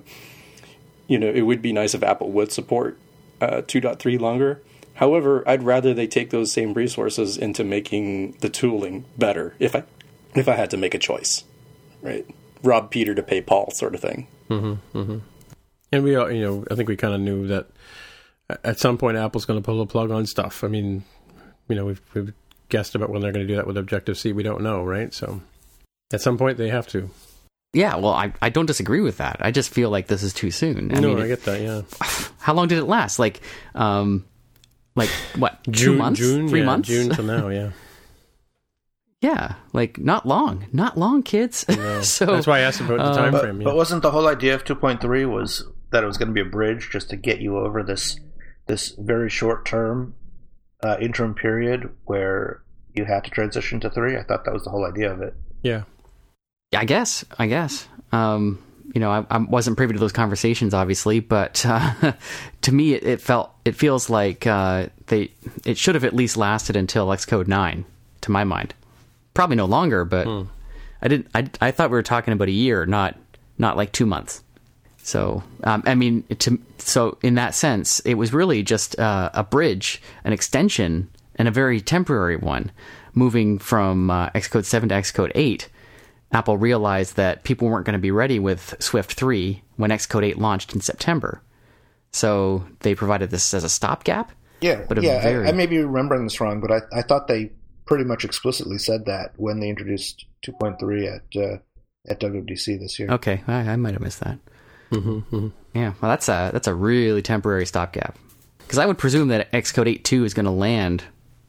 you know, it would be nice if Apple would support uh, 2.3 longer. However, I'd rather they take those same resources into making the tooling better if I if I had to make a choice, right? Rob Peter to pay Paul, sort of thing. Mm-hmm, mm-hmm. And we, all, you know, I think we kind of knew that at some point Apple's going to pull the plug on stuff. I mean, you know, we've, we've guessed about when they're going to do that with Objective C. We don't know, right? So at some point they have to. Yeah, well, I, I don't disagree with that. I just feel like this is too soon. I no, mean, I get that. Yeah. How long did it last? Like, um, like what? June, two months? June, three yeah, months? June to now. Yeah. yeah, like not long, not long, kids. No. so that's why I asked about the uh, time but. Yeah. But wasn't the whole idea of 2.3 was that it was going to be a bridge just to get you over this this very short term uh, interim period where you had to transition to three? I thought that was the whole idea of it. Yeah. I guess. I guess. Um, you know, I, I, wasn't privy to those conversations, obviously, but uh, to me, it, it, felt it feels like uh, they it should have at least lasted until Xcode nine, to my mind. Probably no longer, but hmm. I didn't. I, I thought we were talking about a year, not not like two months. So, um, I mean, to, so in that sense, it was really just uh, a bridge, an extension, and a very temporary one, moving from uh, Xcode seven to Xcode eight Apple realized that people weren't going to be ready with Swift 3 when Xcode 8 launched in September. So they provided this as a stopgap. Yeah, but yeah. Very... I, I, may be remembering this wrong, but I, I thought they pretty much explicitly said that when they introduced 2.3 at uh, at WWDC this year. Okay, I, I might have missed that. Mm-hmm, mm-hmm. Yeah, well, that's a that's a really temporary stopgap. Because I would presume that Xcode 8.2 is going to land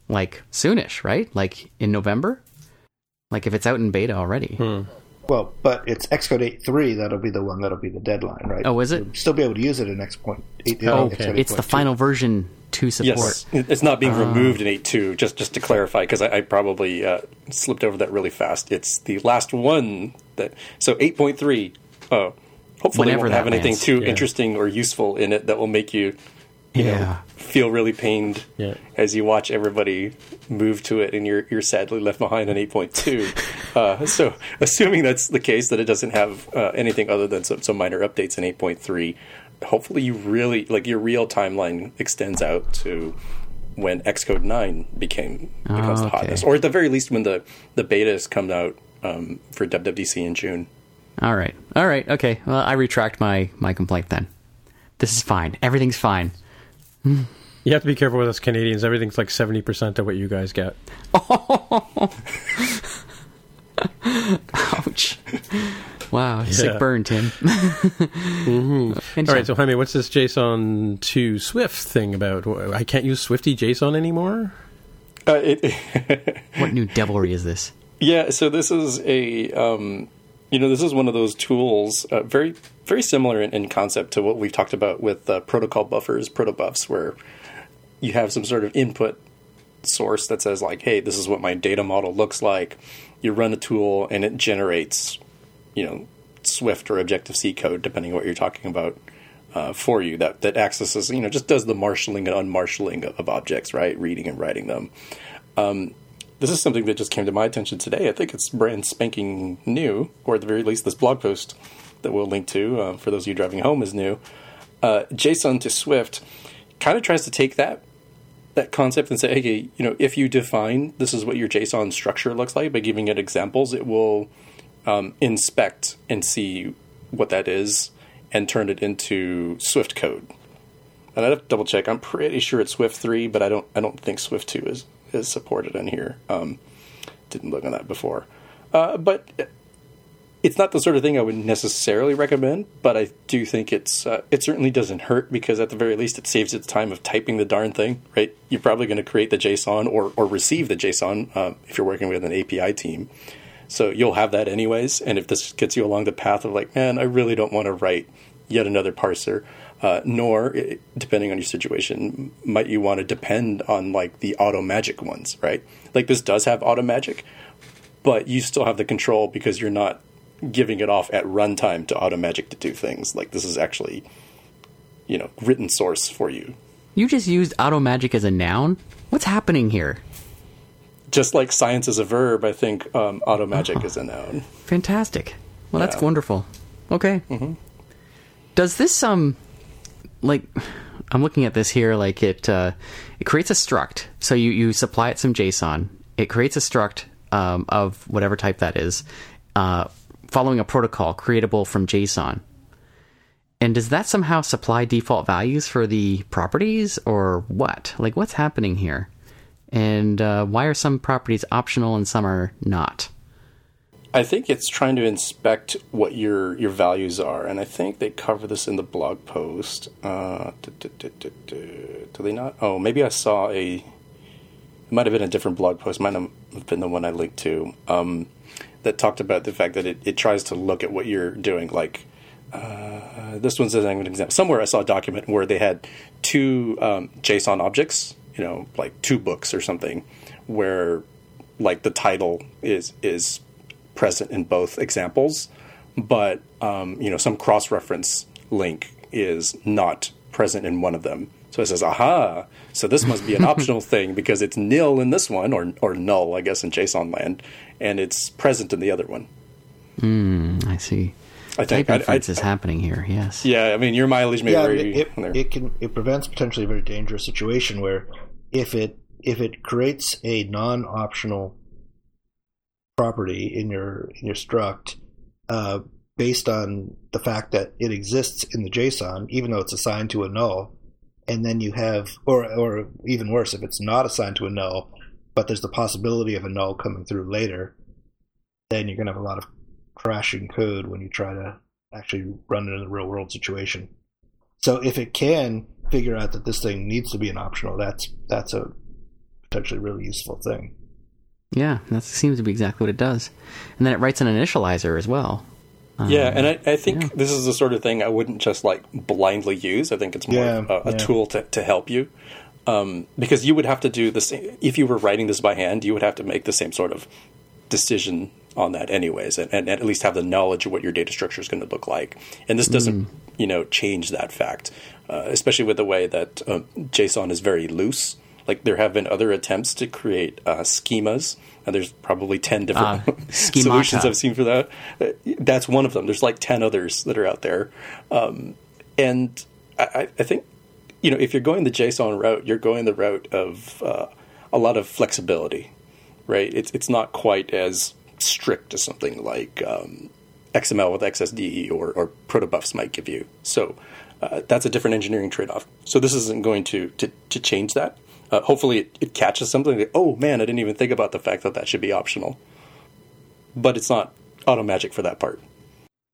like soonish, right? Like in November. Like if it's out in beta already. Hmm. Well, but it's Xcode 8.3 that'll be the one that'll be the deadline, right? Oh, is it? You'll still be able to use it in X point eight. Oh, okay. It's the final version to support. Yes, it's not being uh, removed in 8.2. Just just to clarify, because I, I, probably uh, slipped over that really fast. It's the last one that so 8.3. Uh, hopefully, won't have anything lands. too yeah. interesting or useful in it that will make you you yeah. know, feel really pained yeah. as you watch everybody move to it and you're you're sadly left behind on 8.2. uh, so assuming that's the case that it doesn't have uh, anything other than some, some minor updates in 8.3, hopefully you really like your real timeline extends out to when Xcode 9 became becomes oh, okay. the hotness, or at the very least when the the betas come out um, for WWDC in June. All right, all right, okay. Well, I retract my my complaint then. This is fine. Everything's fine. You have to be careful with us Canadians. Everything's like seventy percent of what you guys get. Ouch! Wow, yeah. sick burn, Tim. mm-hmm. All right, so Jaime, what's this JSON to Swift thing about? I can't use Swifty JSON anymore. Uh, it, what new devilry is this? Yeah, so this is a um, you know, this is one of those tools, uh, very very similar in, in, concept to what we've talked about with uh, protocol buffers, protobufs, where you have some sort of input source that says like, "Hey, this is what my data model looks like." You run a tool and it generates, you know, Swift or Objective C code, depending on what you're talking about, uh, for you. That that accesses, you know, just does the marshaling and unmarshaling of, of objects, right? Reading and writing them. Um, this is something that just came to my attention today. I think it's brand spanking new, or at the very least, this blog post that we'll link to uh, for those of you driving home is new. Uh, JSON to Swift kind of tries to take that that concept and say, hey, you know, if you define this is what your JSON structure looks like by giving it examples, it will um, inspect and see what that is and turn it into Swift code. And I have to double check. I'm pretty sure it's Swift three, but I don't. I don't think Swift two is is supported in here. Um, didn't look on that before, uh, but it's not the sort of thing I would necessarily recommend. But I do think it's uh, it certainly doesn't hurt because at the very least it saves its time of typing the darn thing. Right? You're probably going to create the JSON or or receive the JSON uh, if you're working with an API team. So you'll have that anyways. And if this gets you along the path of like, man, I really don't want to write yet another parser uh, nor depending on your situation might you want to depend on like the auto magic ones right? Like this does have auto magic, but you still have the control because you're not giving it off at runtime to auto magic to do things. Like this is actually you know written source for you. You just used auto magic as a noun? What's happening here? Just like science is a verb i think um, Automagic oh, is a noun. Fantastic. Well that's wonderful. Okay. Mm-hmm. does this um like I'm looking at this here, like it uh, it creates a struct. So you you supply it some JSON. It creates a struct um, of whatever type that is, uh, following a protocol creatable from JSON. And does that somehow supply default values for the properties or what? Like, what's happening here? And uh, why are some properties optional and some are not? I think it's trying to inspect what your your values are, and I think they cover this in the blog post. Uh, do, do, do, do, they not? Oh, maybe I saw a. It might have been a different blog post. Might have been the one I linked to. Um, that talked about the fact that it, it tries to look at what you're doing. Like uh, this one's an example. Somewhere I saw a document where they had two um, JSON objects, you know, like two books or something, where like the title is is present in both examples, but um, you know some cross reference link is not present in one of them. So it says, aha, so this must be an optional thing because it's nil in this one, or, or null, I guess, in JSON land, and it's present in the other one. Hmm, I see. I think Type inference I, I, is happening here. Yes. Yeah, I mean your mileage may yeah, vary. It, it, it, can it prevents potentially a very dangerous situation where if it if it creates a non-optional property in your in your struct uh, based on the fact that it exists in the JSON, even though it's assigned to a null, and then you have, or or even worse, if it's not assigned to a null, but there's the possibility of a null coming through later, then you're going to have a lot of crashing code when you try to actually run it in a real world situation. So if it can figure out that this thing needs to be an optional, that's that's a potentially really useful thing. Yeah, that seems to be exactly what it does. And then it writes an initializer as well. Um, yeah, and I, I think yeah. this is the sort of thing I wouldn't just like blindly use. I think it's more yeah, a, a yeah. tool to, to help you. Um, because you would have to do the same, if you were writing this by hand, you would have to make the same sort of decision on that anyways, and, and, at least have the knowledge of what your data structure is going to look like. And this doesn't, mm. you know, change that fact, uh, especially with the way that uh, JSON is very loose. Like there have been other attempts to create uh, schemas, and there's probably ten different uh, solutions I've seen for that. Uh, that's one of them. There's like ten others that are out there, um, and I, I, think you know if you're going the JSON route, you're going the route of uh, a lot of flexibility, right? It's it's not quite as strict as something like um, XML with XSD or, or protobufs might give you. So uh, that's a different engineering trade-off. So this isn't going to to, to change that. Uh, hopefully, it, it, catches something. Like, oh man, I didn't even think about the fact that that should be optional. But it's not auto magic for that part.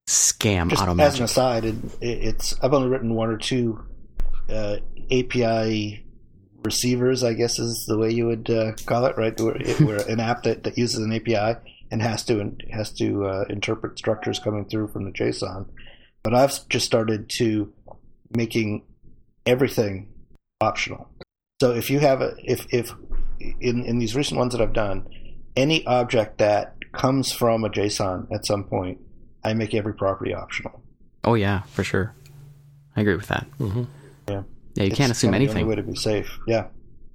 Scam Just auto magic. As an aside, it, it's I've only written one or two uh, API receivers. I guess is the way you would uh, call it, right? Where, where an app that, that uses an API and has to has to uh, interpret structures coming through from the JSON. But I've just started to making everything optional. So if you have a if if in in these recent ones that I've done, any object that comes from a JSON at some point, I make every property optional. Oh yeah, for sure. I agree with that. Mm-hmm. Yeah. Yeah, you it's can't assume anything. The only way to be safe. Yeah.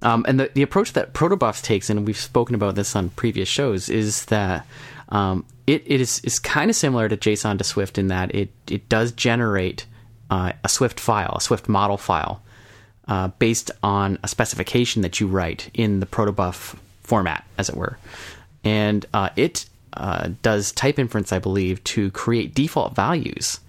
Um, and the, the approach that Protobufs takes, and we've spoken about this on previous shows, is that um, it, it is, is kind of similar to JSON to Swift in that it, it does generate uh, a Swift file, a Swift model file, uh, based on a specification that you write in the protobuf format, as it were. And uh, it uh, does type inference, I believe, to create default values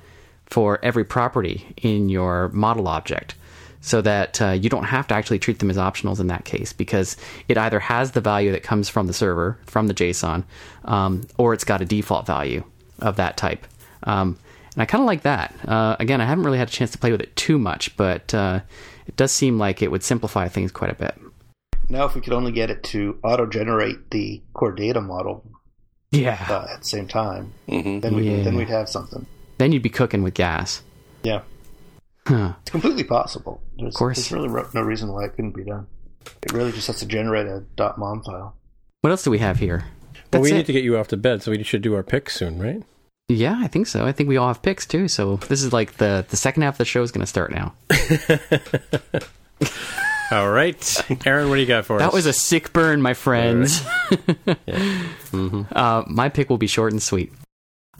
for every property in your model object so that uh, you don't have to actually treat them as optionals in that case because it either has the value that comes from the server, from the JSON, um, or it's got a default value of that type. Um, and I kind of like that. Uh, again, I haven't really had a chance to play with it too much, but uh, it does seem like it would simplify things quite a bit. Now, if we could only get it to auto generate the core data model, yeah, uh, at the same time, mm-hmm. then we yeah. then we'd have something. Then you'd be cooking with gas. Yeah, huh. it's completely possible. There's, of course, there's really no reason why it couldn't be done. It really just has to generate a .mom file. What else do we have here? That's well, we it. need to get you off to bed, so we should do our picks soon, right? Yeah, I think so. I think we all have picks too. So this is like the the second half of the show is going to start now. all right, Aaron, what do you got for that us? That was a sick burn, my friends. Right. yeah. mm-hmm. uh, my pick will be short and sweet.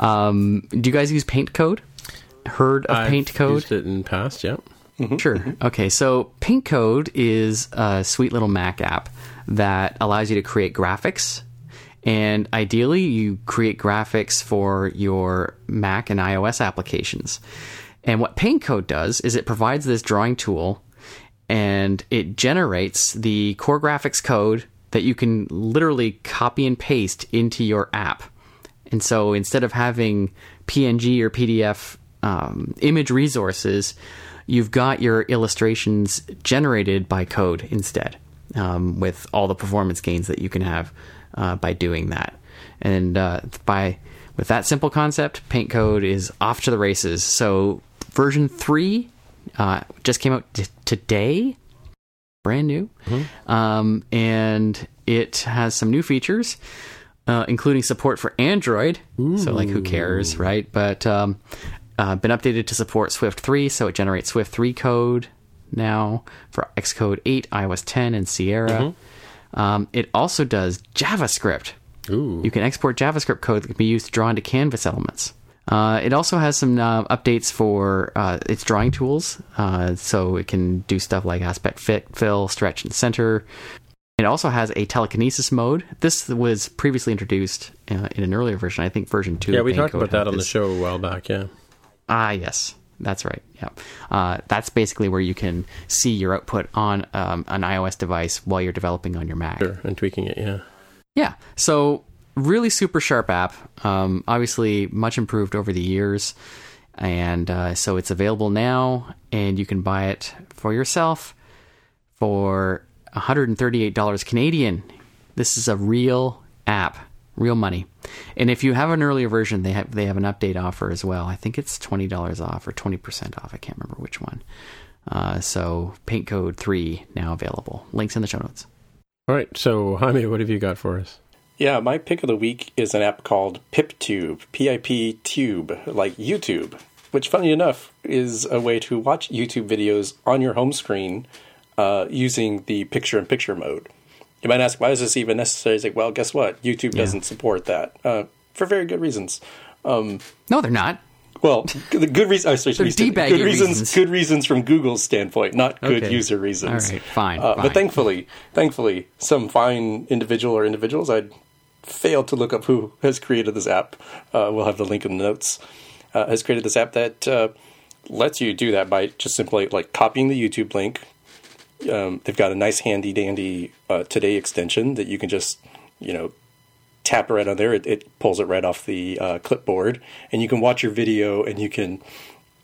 Um, do you guys use Paint Code? Heard of I've Paint Code? Used it in past, yeah. Mm-hmm. Sure. Mm-hmm. Okay, so Paint PaintCode is a sweet little Mac app that allows you to create graphics. And ideally, you create graphics for your Mac and iOS applications. And what PaintCode does is it provides this drawing tool and it generates the core graphics code that you can literally copy and paste into your app. And so instead of having PNG or PDF um, image resources, you've got your illustrations generated by code instead, um, with all the performance gains that you can have uh, by doing that. And uh, by with that simple concept, Paint Code is off to the races. So version three uh, just came out t- today, brand new, mm-hmm. um, and it has some new features. Uh, including support for Android. Ooh. So, like, who cares, right? But um, uh, been updated to support Swift 3, so it generates Swift 3 code now for Xcode 8, iOS 10, and Sierra. Mm-hmm. Um, it also does JavaScript. Ooh. You can export JavaScript code that can be used to draw into Canvas elements. Uh, it also has some uh, updates for uh, its drawing tools, uh, so it can do stuff like aspect fit, fill, stretch, and center. It also has a telekinesis mode. This was previously introduced uh, in an earlier version, I think version two. Yeah, we talked about that on this. the show a while back. Yeah. Ah, yes, that's right. Yeah, uh, that's basically where you can see your output on um, an iOS device while you're developing on your Mac. Sure, and tweaking it. Yeah. Yeah. So really super sharp app. Um, obviously, much improved over the years, and uh, so it's available now, and you can buy it for yourself for 138 dollars Canadian. This is a real app real money. And if you have an earlier version, they have they have an update offer as well. I think it's twenty dollars off or twenty percent off. I can't remember which one. Uh, so Paint Code three now available. Links in the show notes. All right. So Jaime, what have you got for us? Yeah, my pick of the week is an app called PipTube, P-I-P Tube, like YouTube, which, funny enough, is a way to watch YouTube videos on your home screen uh, using the picture-in-picture mode. You might ask, why is this even necessary? It's like, well, guess what? YouTube doesn't support that uh, for very good reasons. Um, no, they're not. Well, the good reason. Oh, sorry, good reasons, reasons, Good reasons from Google's standpoint, not good okay. user reasons. All right, fine, uh, fine. But thankfully, thankfully, some fine individual or individuals, I'd failed to look up who has created this app. Uh, we'll have the link in the notes. Uh, has created this app that uh, lets you do that by just simply like copying the YouTube link, um, they've got a nice handy dandy uh, today extension that you can just you know tap right on there. It, it pulls it right off the uh, clipboard, and you can watch your video and you can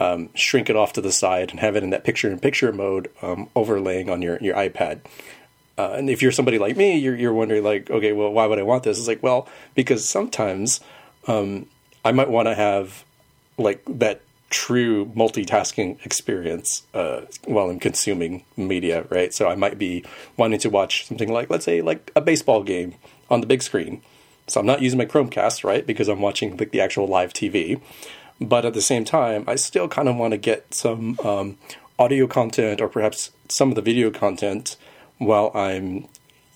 um, shrink it off to the side and have it in that picture-in-picture mode, um, overlaying on your your iPad. Uh, and if you're somebody like me, you're you're wondering like, okay, well, why would I want this? It's like, well, because sometimes um, I might want to have like that true multitasking experience uh, while I'm consuming media, right? So I might be wanting to watch something like, let's say, like a baseball game on the big screen. So I'm not using my Chromecast, right? Because I'm watching like the actual live TV. But at the same time, I still kind of want to get some um, audio content or perhaps some of the video content while I'm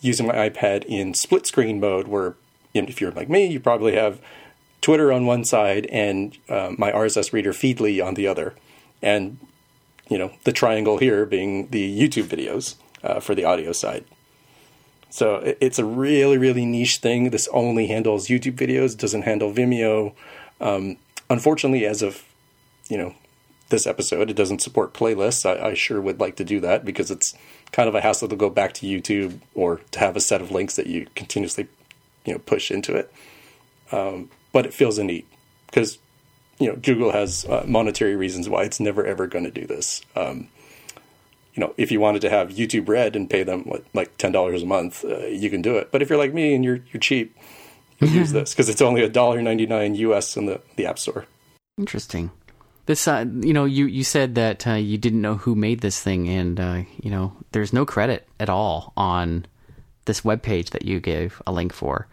using my iPad in split screen mode, where if you're like me, you probably have Twitter on one side and uh, my RSS reader Feedly on the other, and you know the triangle here being the YouTube videos uh, for the audio side. So it's a really really niche thing. This only handles YouTube videos, it doesn't handle Vimeo. Um, unfortunately, as of you know this episode, it doesn't support playlists. I, I, sure would like to do that because it's kind of a hassle to go back to YouTube or to have a set of links that you continuously you know push into it. Um, but it feels a need because you know Google has uh, monetary reasons why it's never ever going to do this. Um, you know, if you wanted to have YouTube Red and pay them what, like ten dollars a month, uh, you can do it. But if you're like me and you're you're cheap, you use this because it's only a dollar ninety nine US in the the App Store. Interesting. This, uh, you know, you you said that uh, you didn't know who made this thing, and uh, you know, there's no credit at all on this web page that you gave a link for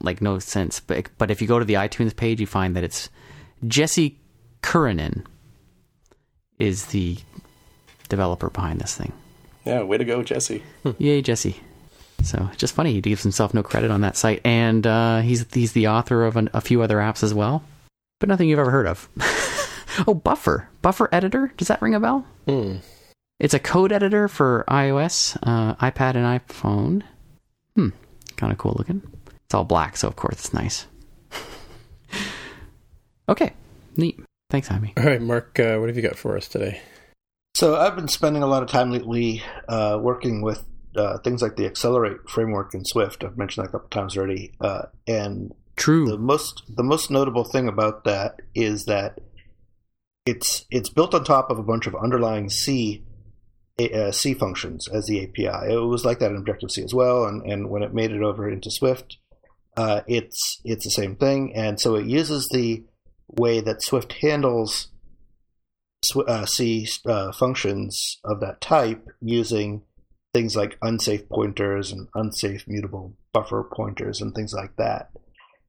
like no sense. But but if you go to the iTunes page, you find that it's Jesse Kurrinen is the developer behind this thing. Yeah, way to go, Jesse. Hmm. Yay, Jesse. So just funny, he gives himself no credit on that site, and uh, he's he's the author of an, a few other apps as well, but nothing you've ever heard of. Oh, Buffer. Buffer Editor. Does that ring a bell? Hmm. It's a code editor for iOS, uh, iPad, and iPhone. Hmm. Kind of cool looking. It's all black, so of course it's nice. okay. Neat. Thanks, Jaime. All right, Mark, uh, what have you got for us today? So I've been spending a lot of time lately uh, working with uh, things like the Accelerate framework in Swift. I've mentioned that a couple times already. Uh, and True. The most the most notable thing about that is that it's it's built on top of a bunch of underlying C uh, C functions as the API. It was like that in Objective C as well, and, and when it made it over into Swift, uh, it's it's the same thing. And so it uses the way that Swift handles uh, C uh, functions of that type using things like unsafe pointers and unsafe mutable buffer pointers and things like that.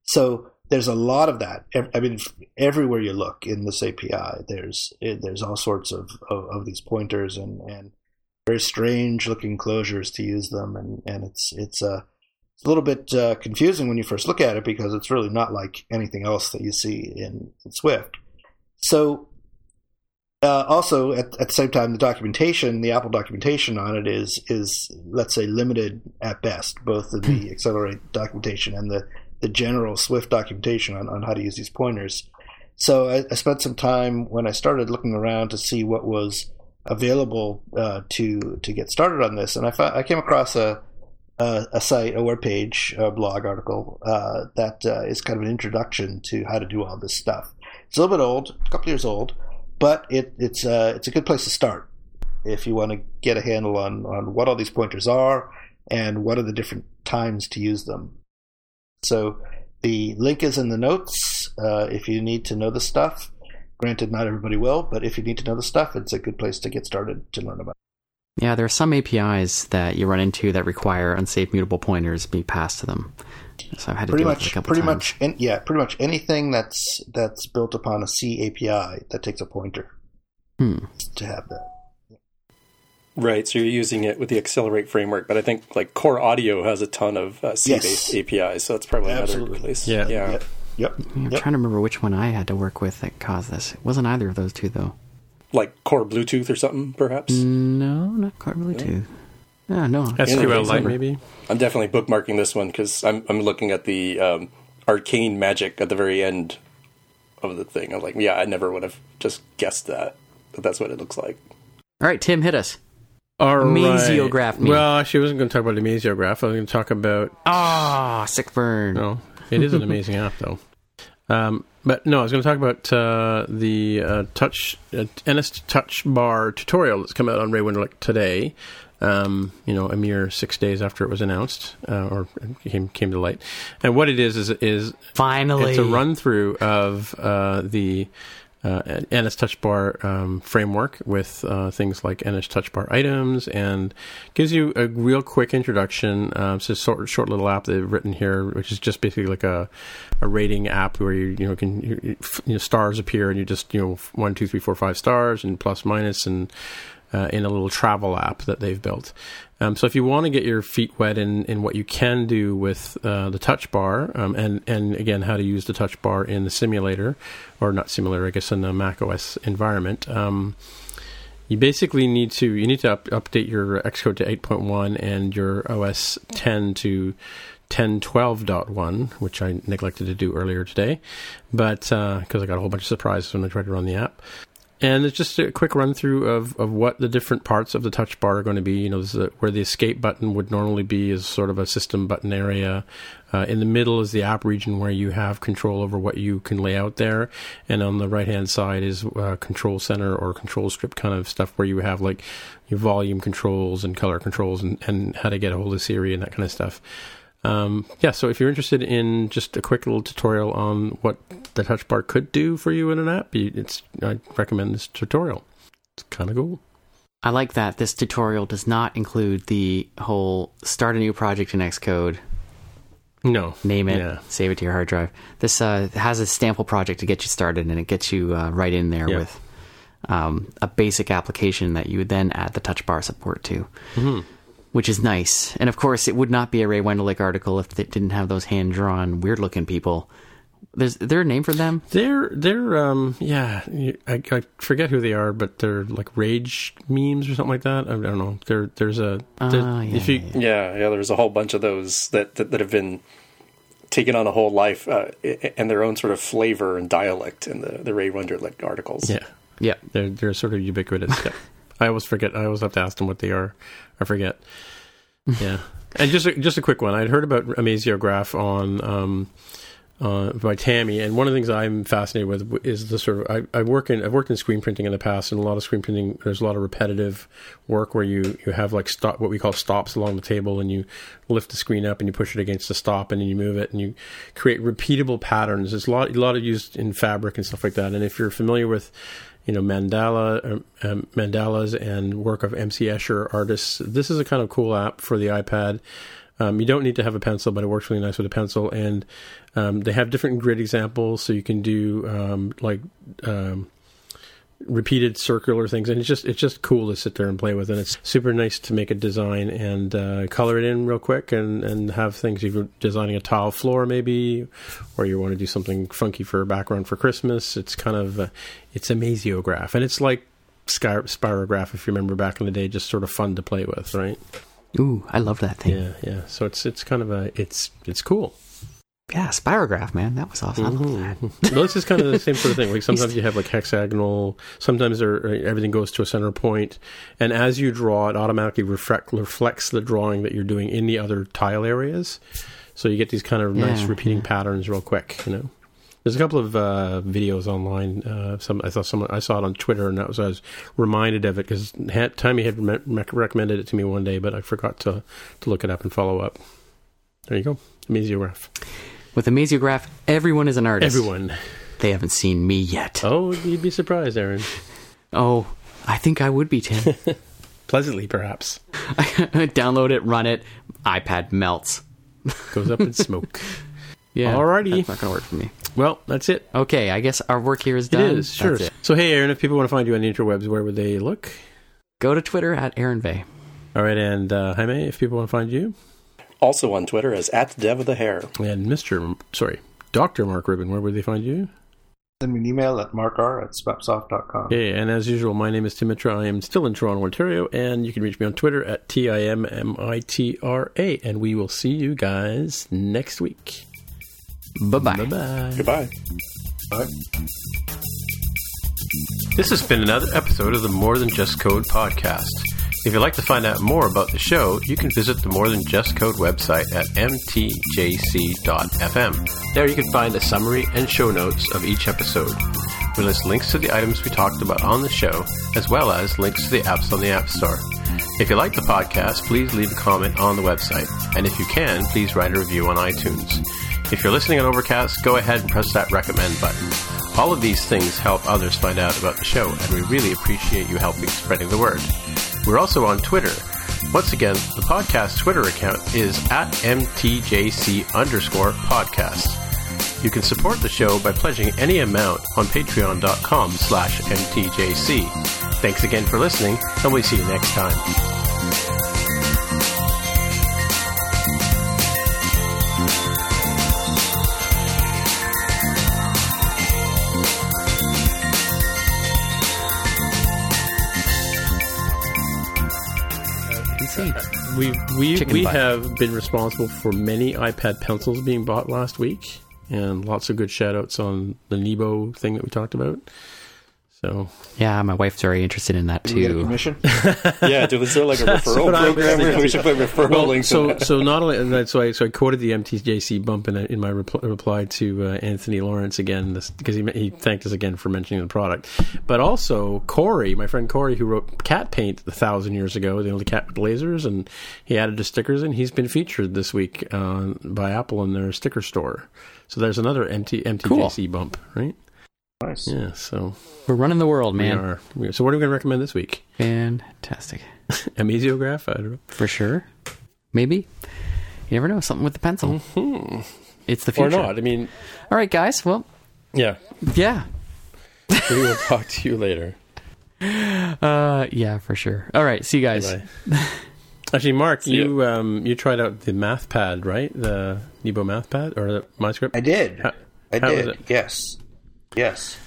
So there's a lot of that. I mean, everywhere you look in this API, there's there's all sorts of, of, of these pointers and, and very strange looking closures to use them, and, and it's it's a, it's a little bit uh, confusing when you first look at it because it's really not like anything else that you see in, in Swift. So uh, also at, at the same time, the documentation, the Apple documentation on it is is let's say limited at best, both in the hmm. Accelerate documentation and the the general Swift documentation on, on how to use these pointers. So I, I spent some time when I started looking around to see what was available uh, to to get started on this, and I found, I came across a a, a site, a web page, a blog article uh, that uh, is kind of an introduction to how to do all this stuff. It's a little bit old, a couple years old, but it, it's uh, it's a good place to start if you want to get a handle on on what all these pointers are and what are the different times to use them. So the link is in the notes uh, if you need to know the stuff. Granted, not everybody will, but if you need to know the stuff, it's a good place to get started to learn about. Yeah, there are some APIs that you run into that require unsafe mutable pointers be passed to them. So I've had to pretty do much, it a couple pretty times. much, in, yeah, pretty much anything that's that's built upon a C API that takes a pointer hmm. to have that. Right, so you're using it with the Accelerate framework, but I think like Core Audio has a ton of uh, C-based yes. APIs, so that's probably Absolutely. another place. Yeah, yeah. Yep. yep. I'm yep. trying to remember which one I had to work with that caused this. It wasn't either of those two though. Like Core Bluetooth or something, perhaps. No, not Core Bluetooth. Yeah, no. SQLite, maybe. I'm definitely bookmarking this one because I'm I'm looking at the um, arcane magic at the very end of the thing. I'm like, yeah, I never would have just guessed that, but that's what it looks like. All right, Tim, hit us. All Amaziograph right. me. Well, actually, I wasn't going to talk about Amaziograph. I was going to talk about. Ah, sick burn. No, it is an amazing app, though. Um, but no, I was going to talk about uh, the uh, touch uh, NS Touch Bar tutorial that's come out on Ray Wenderlich today. Um, you know, a mere six days after it was announced uh, or came came to light. And what it is is is finally it's a run through of uh, the uh, NS Touch Bar um, framework with uh, things like NS Touch Bar items and gives you a real quick introduction. Uh, it's a short, short little app they've written here, which is just basically like a, a rating app where you you know can you, you know, stars appear and you just you know one two three four five stars and plus minus and uh, in a little travel app that they've built. Um, so if you want to get your feet wet in, in what you can do with uh, the touch bar, um, and and again how to use the touch bar in the simulator, or not simulator, I guess in the Mac OS environment. Um, you basically need to you need to up, update your Xcode to 8.1 and your OS 10 to 1012.1, which I neglected to do earlier today, but because uh, I got a whole bunch of surprises when I tried to run the app. And it's just a quick run through of, of what the different parts of the touch bar are going to be. You know, a, where the escape button would normally be is sort of a system button area. Uh, in the middle is the app region where you have control over what you can lay out there. And on the right hand side is uh, control center or control strip kind of stuff where you have like your volume controls and color controls and, and how to get a hold of Siri and that kind of stuff. Um, yeah, so if you're interested in just a quick little tutorial on what the touch bar could do for you in an app, it's I recommend this tutorial. It's kind of cool. I like that this tutorial does not include the whole start a new project in Xcode. No. Name it, yeah. save it to your hard drive. This uh, has a sample project to get you started, and it gets you uh, right in there yeah. with um, a basic application that you would then add the touch bar support to. Mm-hmm which is nice. And of course, it would not be a Ray Wenderlich article if it didn't have those hand drawn, weird looking people There's is there a name for them? They're they're um yeah I, I forget who they are, but they're like rage memes or something like that. I don't know. There there's a uh, yeah, if you yeah. yeah yeah there's a whole bunch of those that that, that have been taken on a whole life uh, and their own sort of flavor and dialect in the the Ray Wenderlich articles. Yeah, yeah, they're they're sort of ubiquitous. yeah. I always forget. I always have to ask them what they are. I forget. Yeah, and just a, just a quick one. I'd heard about Amaziograph on. Um, uh, by Tammy. And one of the things I'm fascinated with is the sort of I, I, work in I've worked in screen printing in the past, and a lot of screen printing there's a lot of repetitive work where you you have like stop what we call stops along the table, and you lift the screen up and you push it against the stop, and then you move it, and you create repeatable patterns. There's a lot a lot of used in fabric and stuff like that. And if you're familiar with you know mandala um, um mandalas and work of MC Escher artists, this is a kind of cool app for the iPad. Um, you don't need to have a pencil, but it works really nice with a pencil. And um, they have different grid examples, so you can do um, like um, repeated circular things, and it's just it's just cool to sit there and play with. And it's super nice to make a design and uh, color it in real quick, and and have things. If you're designing a tile floor, maybe, or you want to do something funky for a background for Christmas, it's kind of uh, it's a Amaziograph, and it's like Spirograph, if you remember back in the day, just sort of fun to play with, right? Ooh, I love that thing. Yeah, yeah. So it's it's kind of a it's it's cool. Yeah, spirograph, man, that was awesome. Mm-hmm. well, this is kind of the same sort of thing. Like sometimes you have like hexagonal. Sometimes uh, everything goes to a center point, and as you draw, it automatically reflect, reflects the drawing that you're doing in the other tile areas. So you get these kind of yeah, nice repeating yeah. patterns real quick. You know. There's a couple of uh, videos online. Uh, some I thought someone I saw it on Twitter, and that was I was reminded of it because Timmy had re- recommended it to me one day, but I forgot to to look it up and follow up. There you go, Amaziograph. With Amaziograph, everyone is an artist. Everyone. They haven't seen me yet. Oh, you'd be surprised, Aaron. oh, I think I would be, Tim. Pleasantly, perhaps. Download it, run it. iPad melts. Goes up in smoke. yeah. Alrighty. That's not going to work for me. Well, that's it. Okay, I guess our work here is done. It is, sure. So, hey, Aaron, if people want to find you on the interwebs, where would they look? Go to Twitter at Aaron Vegh. All right, and uh, Jaime, if people want to find you? Also on Twitter as at Dev of the Hair. And Mr. Sorry, Dr. Mark Rubin, where would they find you? Send me an email at markr at swapsoft.com. Yeah, and as usual, my name is Tim Mitra. I am still in Toronto, Ontario, and you can reach me on Twitter at T I M M I T R A. And we will see you guys next week. Bye bye. Bye bye. Goodbye. Bye. This has been another episode of the More Than Just Code podcast. If you'd like to find out more about the show, you can visit the More Than Just Code website at mtjc.fm. There you can find a summary and show notes of each episode. We list links to the items we talked about on the show, as well as links to the apps on the App Store. If you like the podcast, please leave a comment on the website. And if you can, please write a review on iTunes. If you're listening on Overcast, go ahead and press that recommend button. All of these things help others find out about the show, and we really appreciate you helping spreading the word. We're also on Twitter. Once again, the podcast Twitter account is at MTJC underscore podcast. You can support the show by pledging any amount on patreon.com slash MTJC. Thanks again for listening, and we'll see you next time. We we butt. have been responsible for many iPad pencils being bought last week, and lots of good shout outs on the Nebo thing that we talked about. So yeah, my wife's very interested in that too. Commission? yeah, dude, is there like a referral program? we should put referral well, links. So so not only and so I so I quoted the MTJC bump in in my reply, reply to uh, Anthony Lawrence again because he he thanked us again for mentioning the product, but also Corey, my friend Corey, who wrote Cat Paint a thousand years ago, the only cat with lasers, and he added the stickers, and he's been featured this week uh, by Apple in their sticker store. So there's another MT, MTJC cool. bump, right? Nice. Yeah, so we're running the world, man. We are. We are. So what are we going to recommend this week? Fantastic. Amaziograph? I don't know. For sure. Maybe. You never know. Something with the pencil. Mm-hmm. It's the future. Or not. I mean. All right, guys. Well. Yeah. Yeah. we will talk to you later. Uh, yeah, for sure. All right. See you guys. Actually, Mark, see you um, you tried out the MathPad, right? The Nebo MathPad or the MyScript? I did. How, I How did. Yes, yes,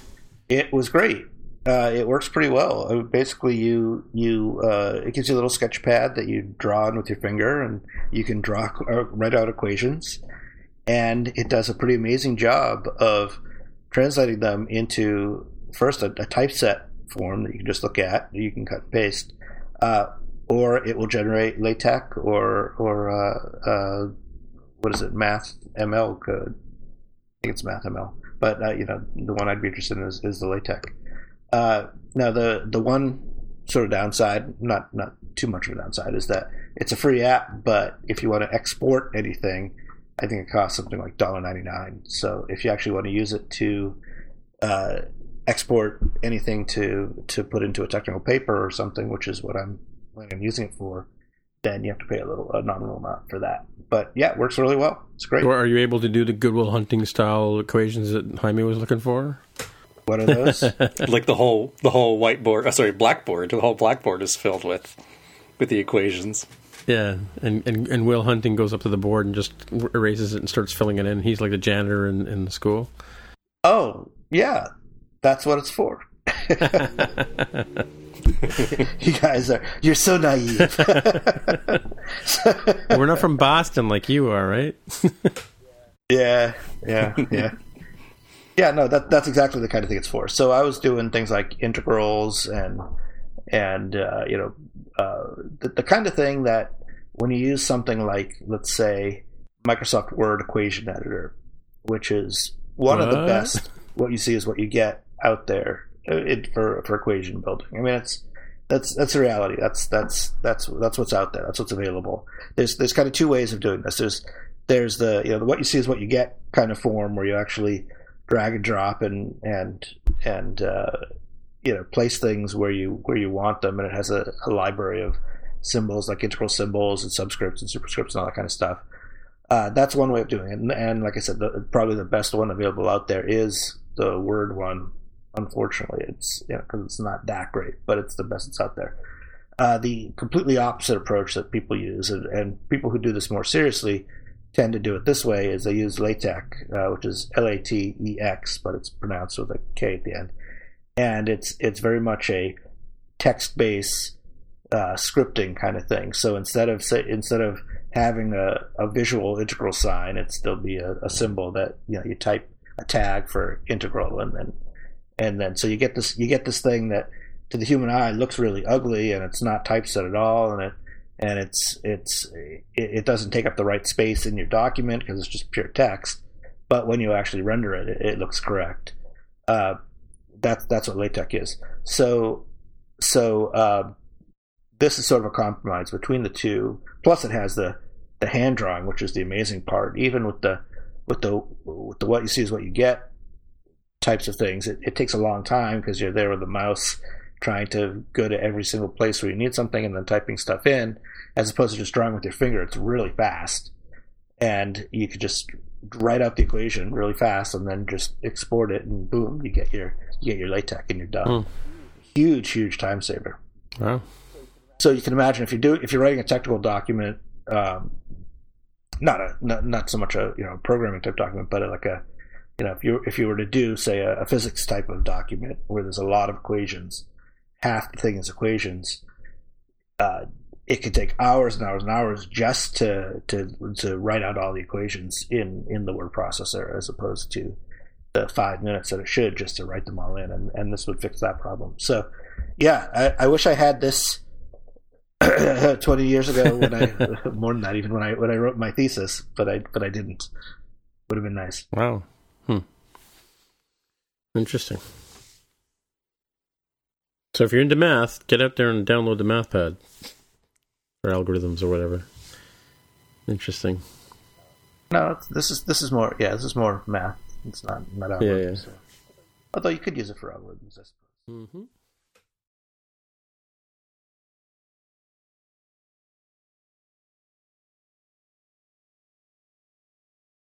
it was great. Uh, it works pretty well. Uh, basically, you you uh, it gives you a little sketch pad that you draw on with your finger, and you can draw uh, write out equations, and it does a pretty amazing job of translating them into first a, a typeset form that you can just look at, you can cut and paste, uh, or it will generate LaTeX or or uh, what is it, Math ML code. I think it's Math ML, but uh, you know the one I'd be interested in is, is the LaTeX. Uh, now the the one sort of downside, not not too much of a downside, is that it's a free app, but if you want to export anything, I think it costs something like $1.99. So if you actually want to use it to uh, export anything to to put into a technical paper or something, which is what I'm planning on using it for, then you have to pay a little a nominal amount for that. But yeah, it works really well. It's great. Or are you able to do the Goodwill Hunting style equations that Jaime was looking for? What are those? like the whole the whole whiteboard, oh, sorry, blackboard. The whole blackboard is filled with with the equations. Yeah, and, and and Will Hunting goes up to the board and just erases it and starts filling it in. He's like the janitor in, in the school. Oh yeah, that's what it's for. you guys are you're so naive. We're not from Boston like you are, right? yeah, yeah, yeah. Yeah, no, that that's exactly the kind of thing it's for. So I was doing things like integrals and and uh, you know uh, the, the kind of thing that when you use something like let's say Microsoft Word equation editor, which is one what? of the best. What you see is what you get out there it, for for equation building. I mean, it's that's that's the reality. That's that's that's that's what's out there. That's what's available. There's there's kind of two ways of doing this. There's there's the you know what you see is what you get kind of form where you actually drag and drop and and and uh, you know place things where you where you want them, and it has a, a library of symbols like integral symbols and subscripts and superscripts and all that kind of stuff. Uh, that's one way of doing it, and, and like I said, the, probably the best one available out there is the Word one. Unfortunately, it's you know because it's not that great, but it's the best that's out there. Uh, the completely opposite approach that people use, and, and, people who do this more seriously tend to do it this way: is they use LaTeX, uh, which is L A T E X, but it's pronounced with a K at the end, and it's it's very much a text-based uh, scripting kind of thing. So instead of say, instead of having a, a visual integral sign, it'd still be a, a symbol that you know you type a tag for integral, and then and then so you get this you get this thing that to the human eye looks really ugly, and it's not typeset at all, and it and it's it's it, it doesn't take up the right space in your document because it's just pure text. But when you actually render it, it, it looks correct. Uh, that's that's what LaTeX is. So so uh, this is sort of a compromise between the two. Plus, it has the the hand drawing, which is the amazing part. Even with the with the with the what you see is what you get types of things. It, it takes a long time because you're there with the mouse trying to go to every single place where you need something and then typing stuff in, as opposed to just drawing with your finger. It's really fast, and you could just write out the equation really fast and then just export it, and boom, you get your you get your LaTeX and you're done. Mm. Huge, huge time saver. Wow. So you can imagine if you do if you're writing a technical document, um, not a not, not so much a you know programming type document, but like a you know if you if you were to do say a, a physics type of document where there's a lot of equations, half the thing is equations. Uh, it could take hours and hours and hours just to to to write out all the equations in in the word processor as opposed to the five minutes that it should just to write them all in and, and this would fix that problem so yeah I, I wish i had this 20 years ago when I more than that even when I when I wrote my thesis, but I but I didn't. Would have been nice. Wow. Interesting. So if you're into math, get out there and download the MathPad or algorithms or whatever. Interesting. No, this is this is more yeah, this is more math. It's not not algorithms. Yeah, yeah. So. Although you could use it for algorithms, I suppose. Mm-hmm.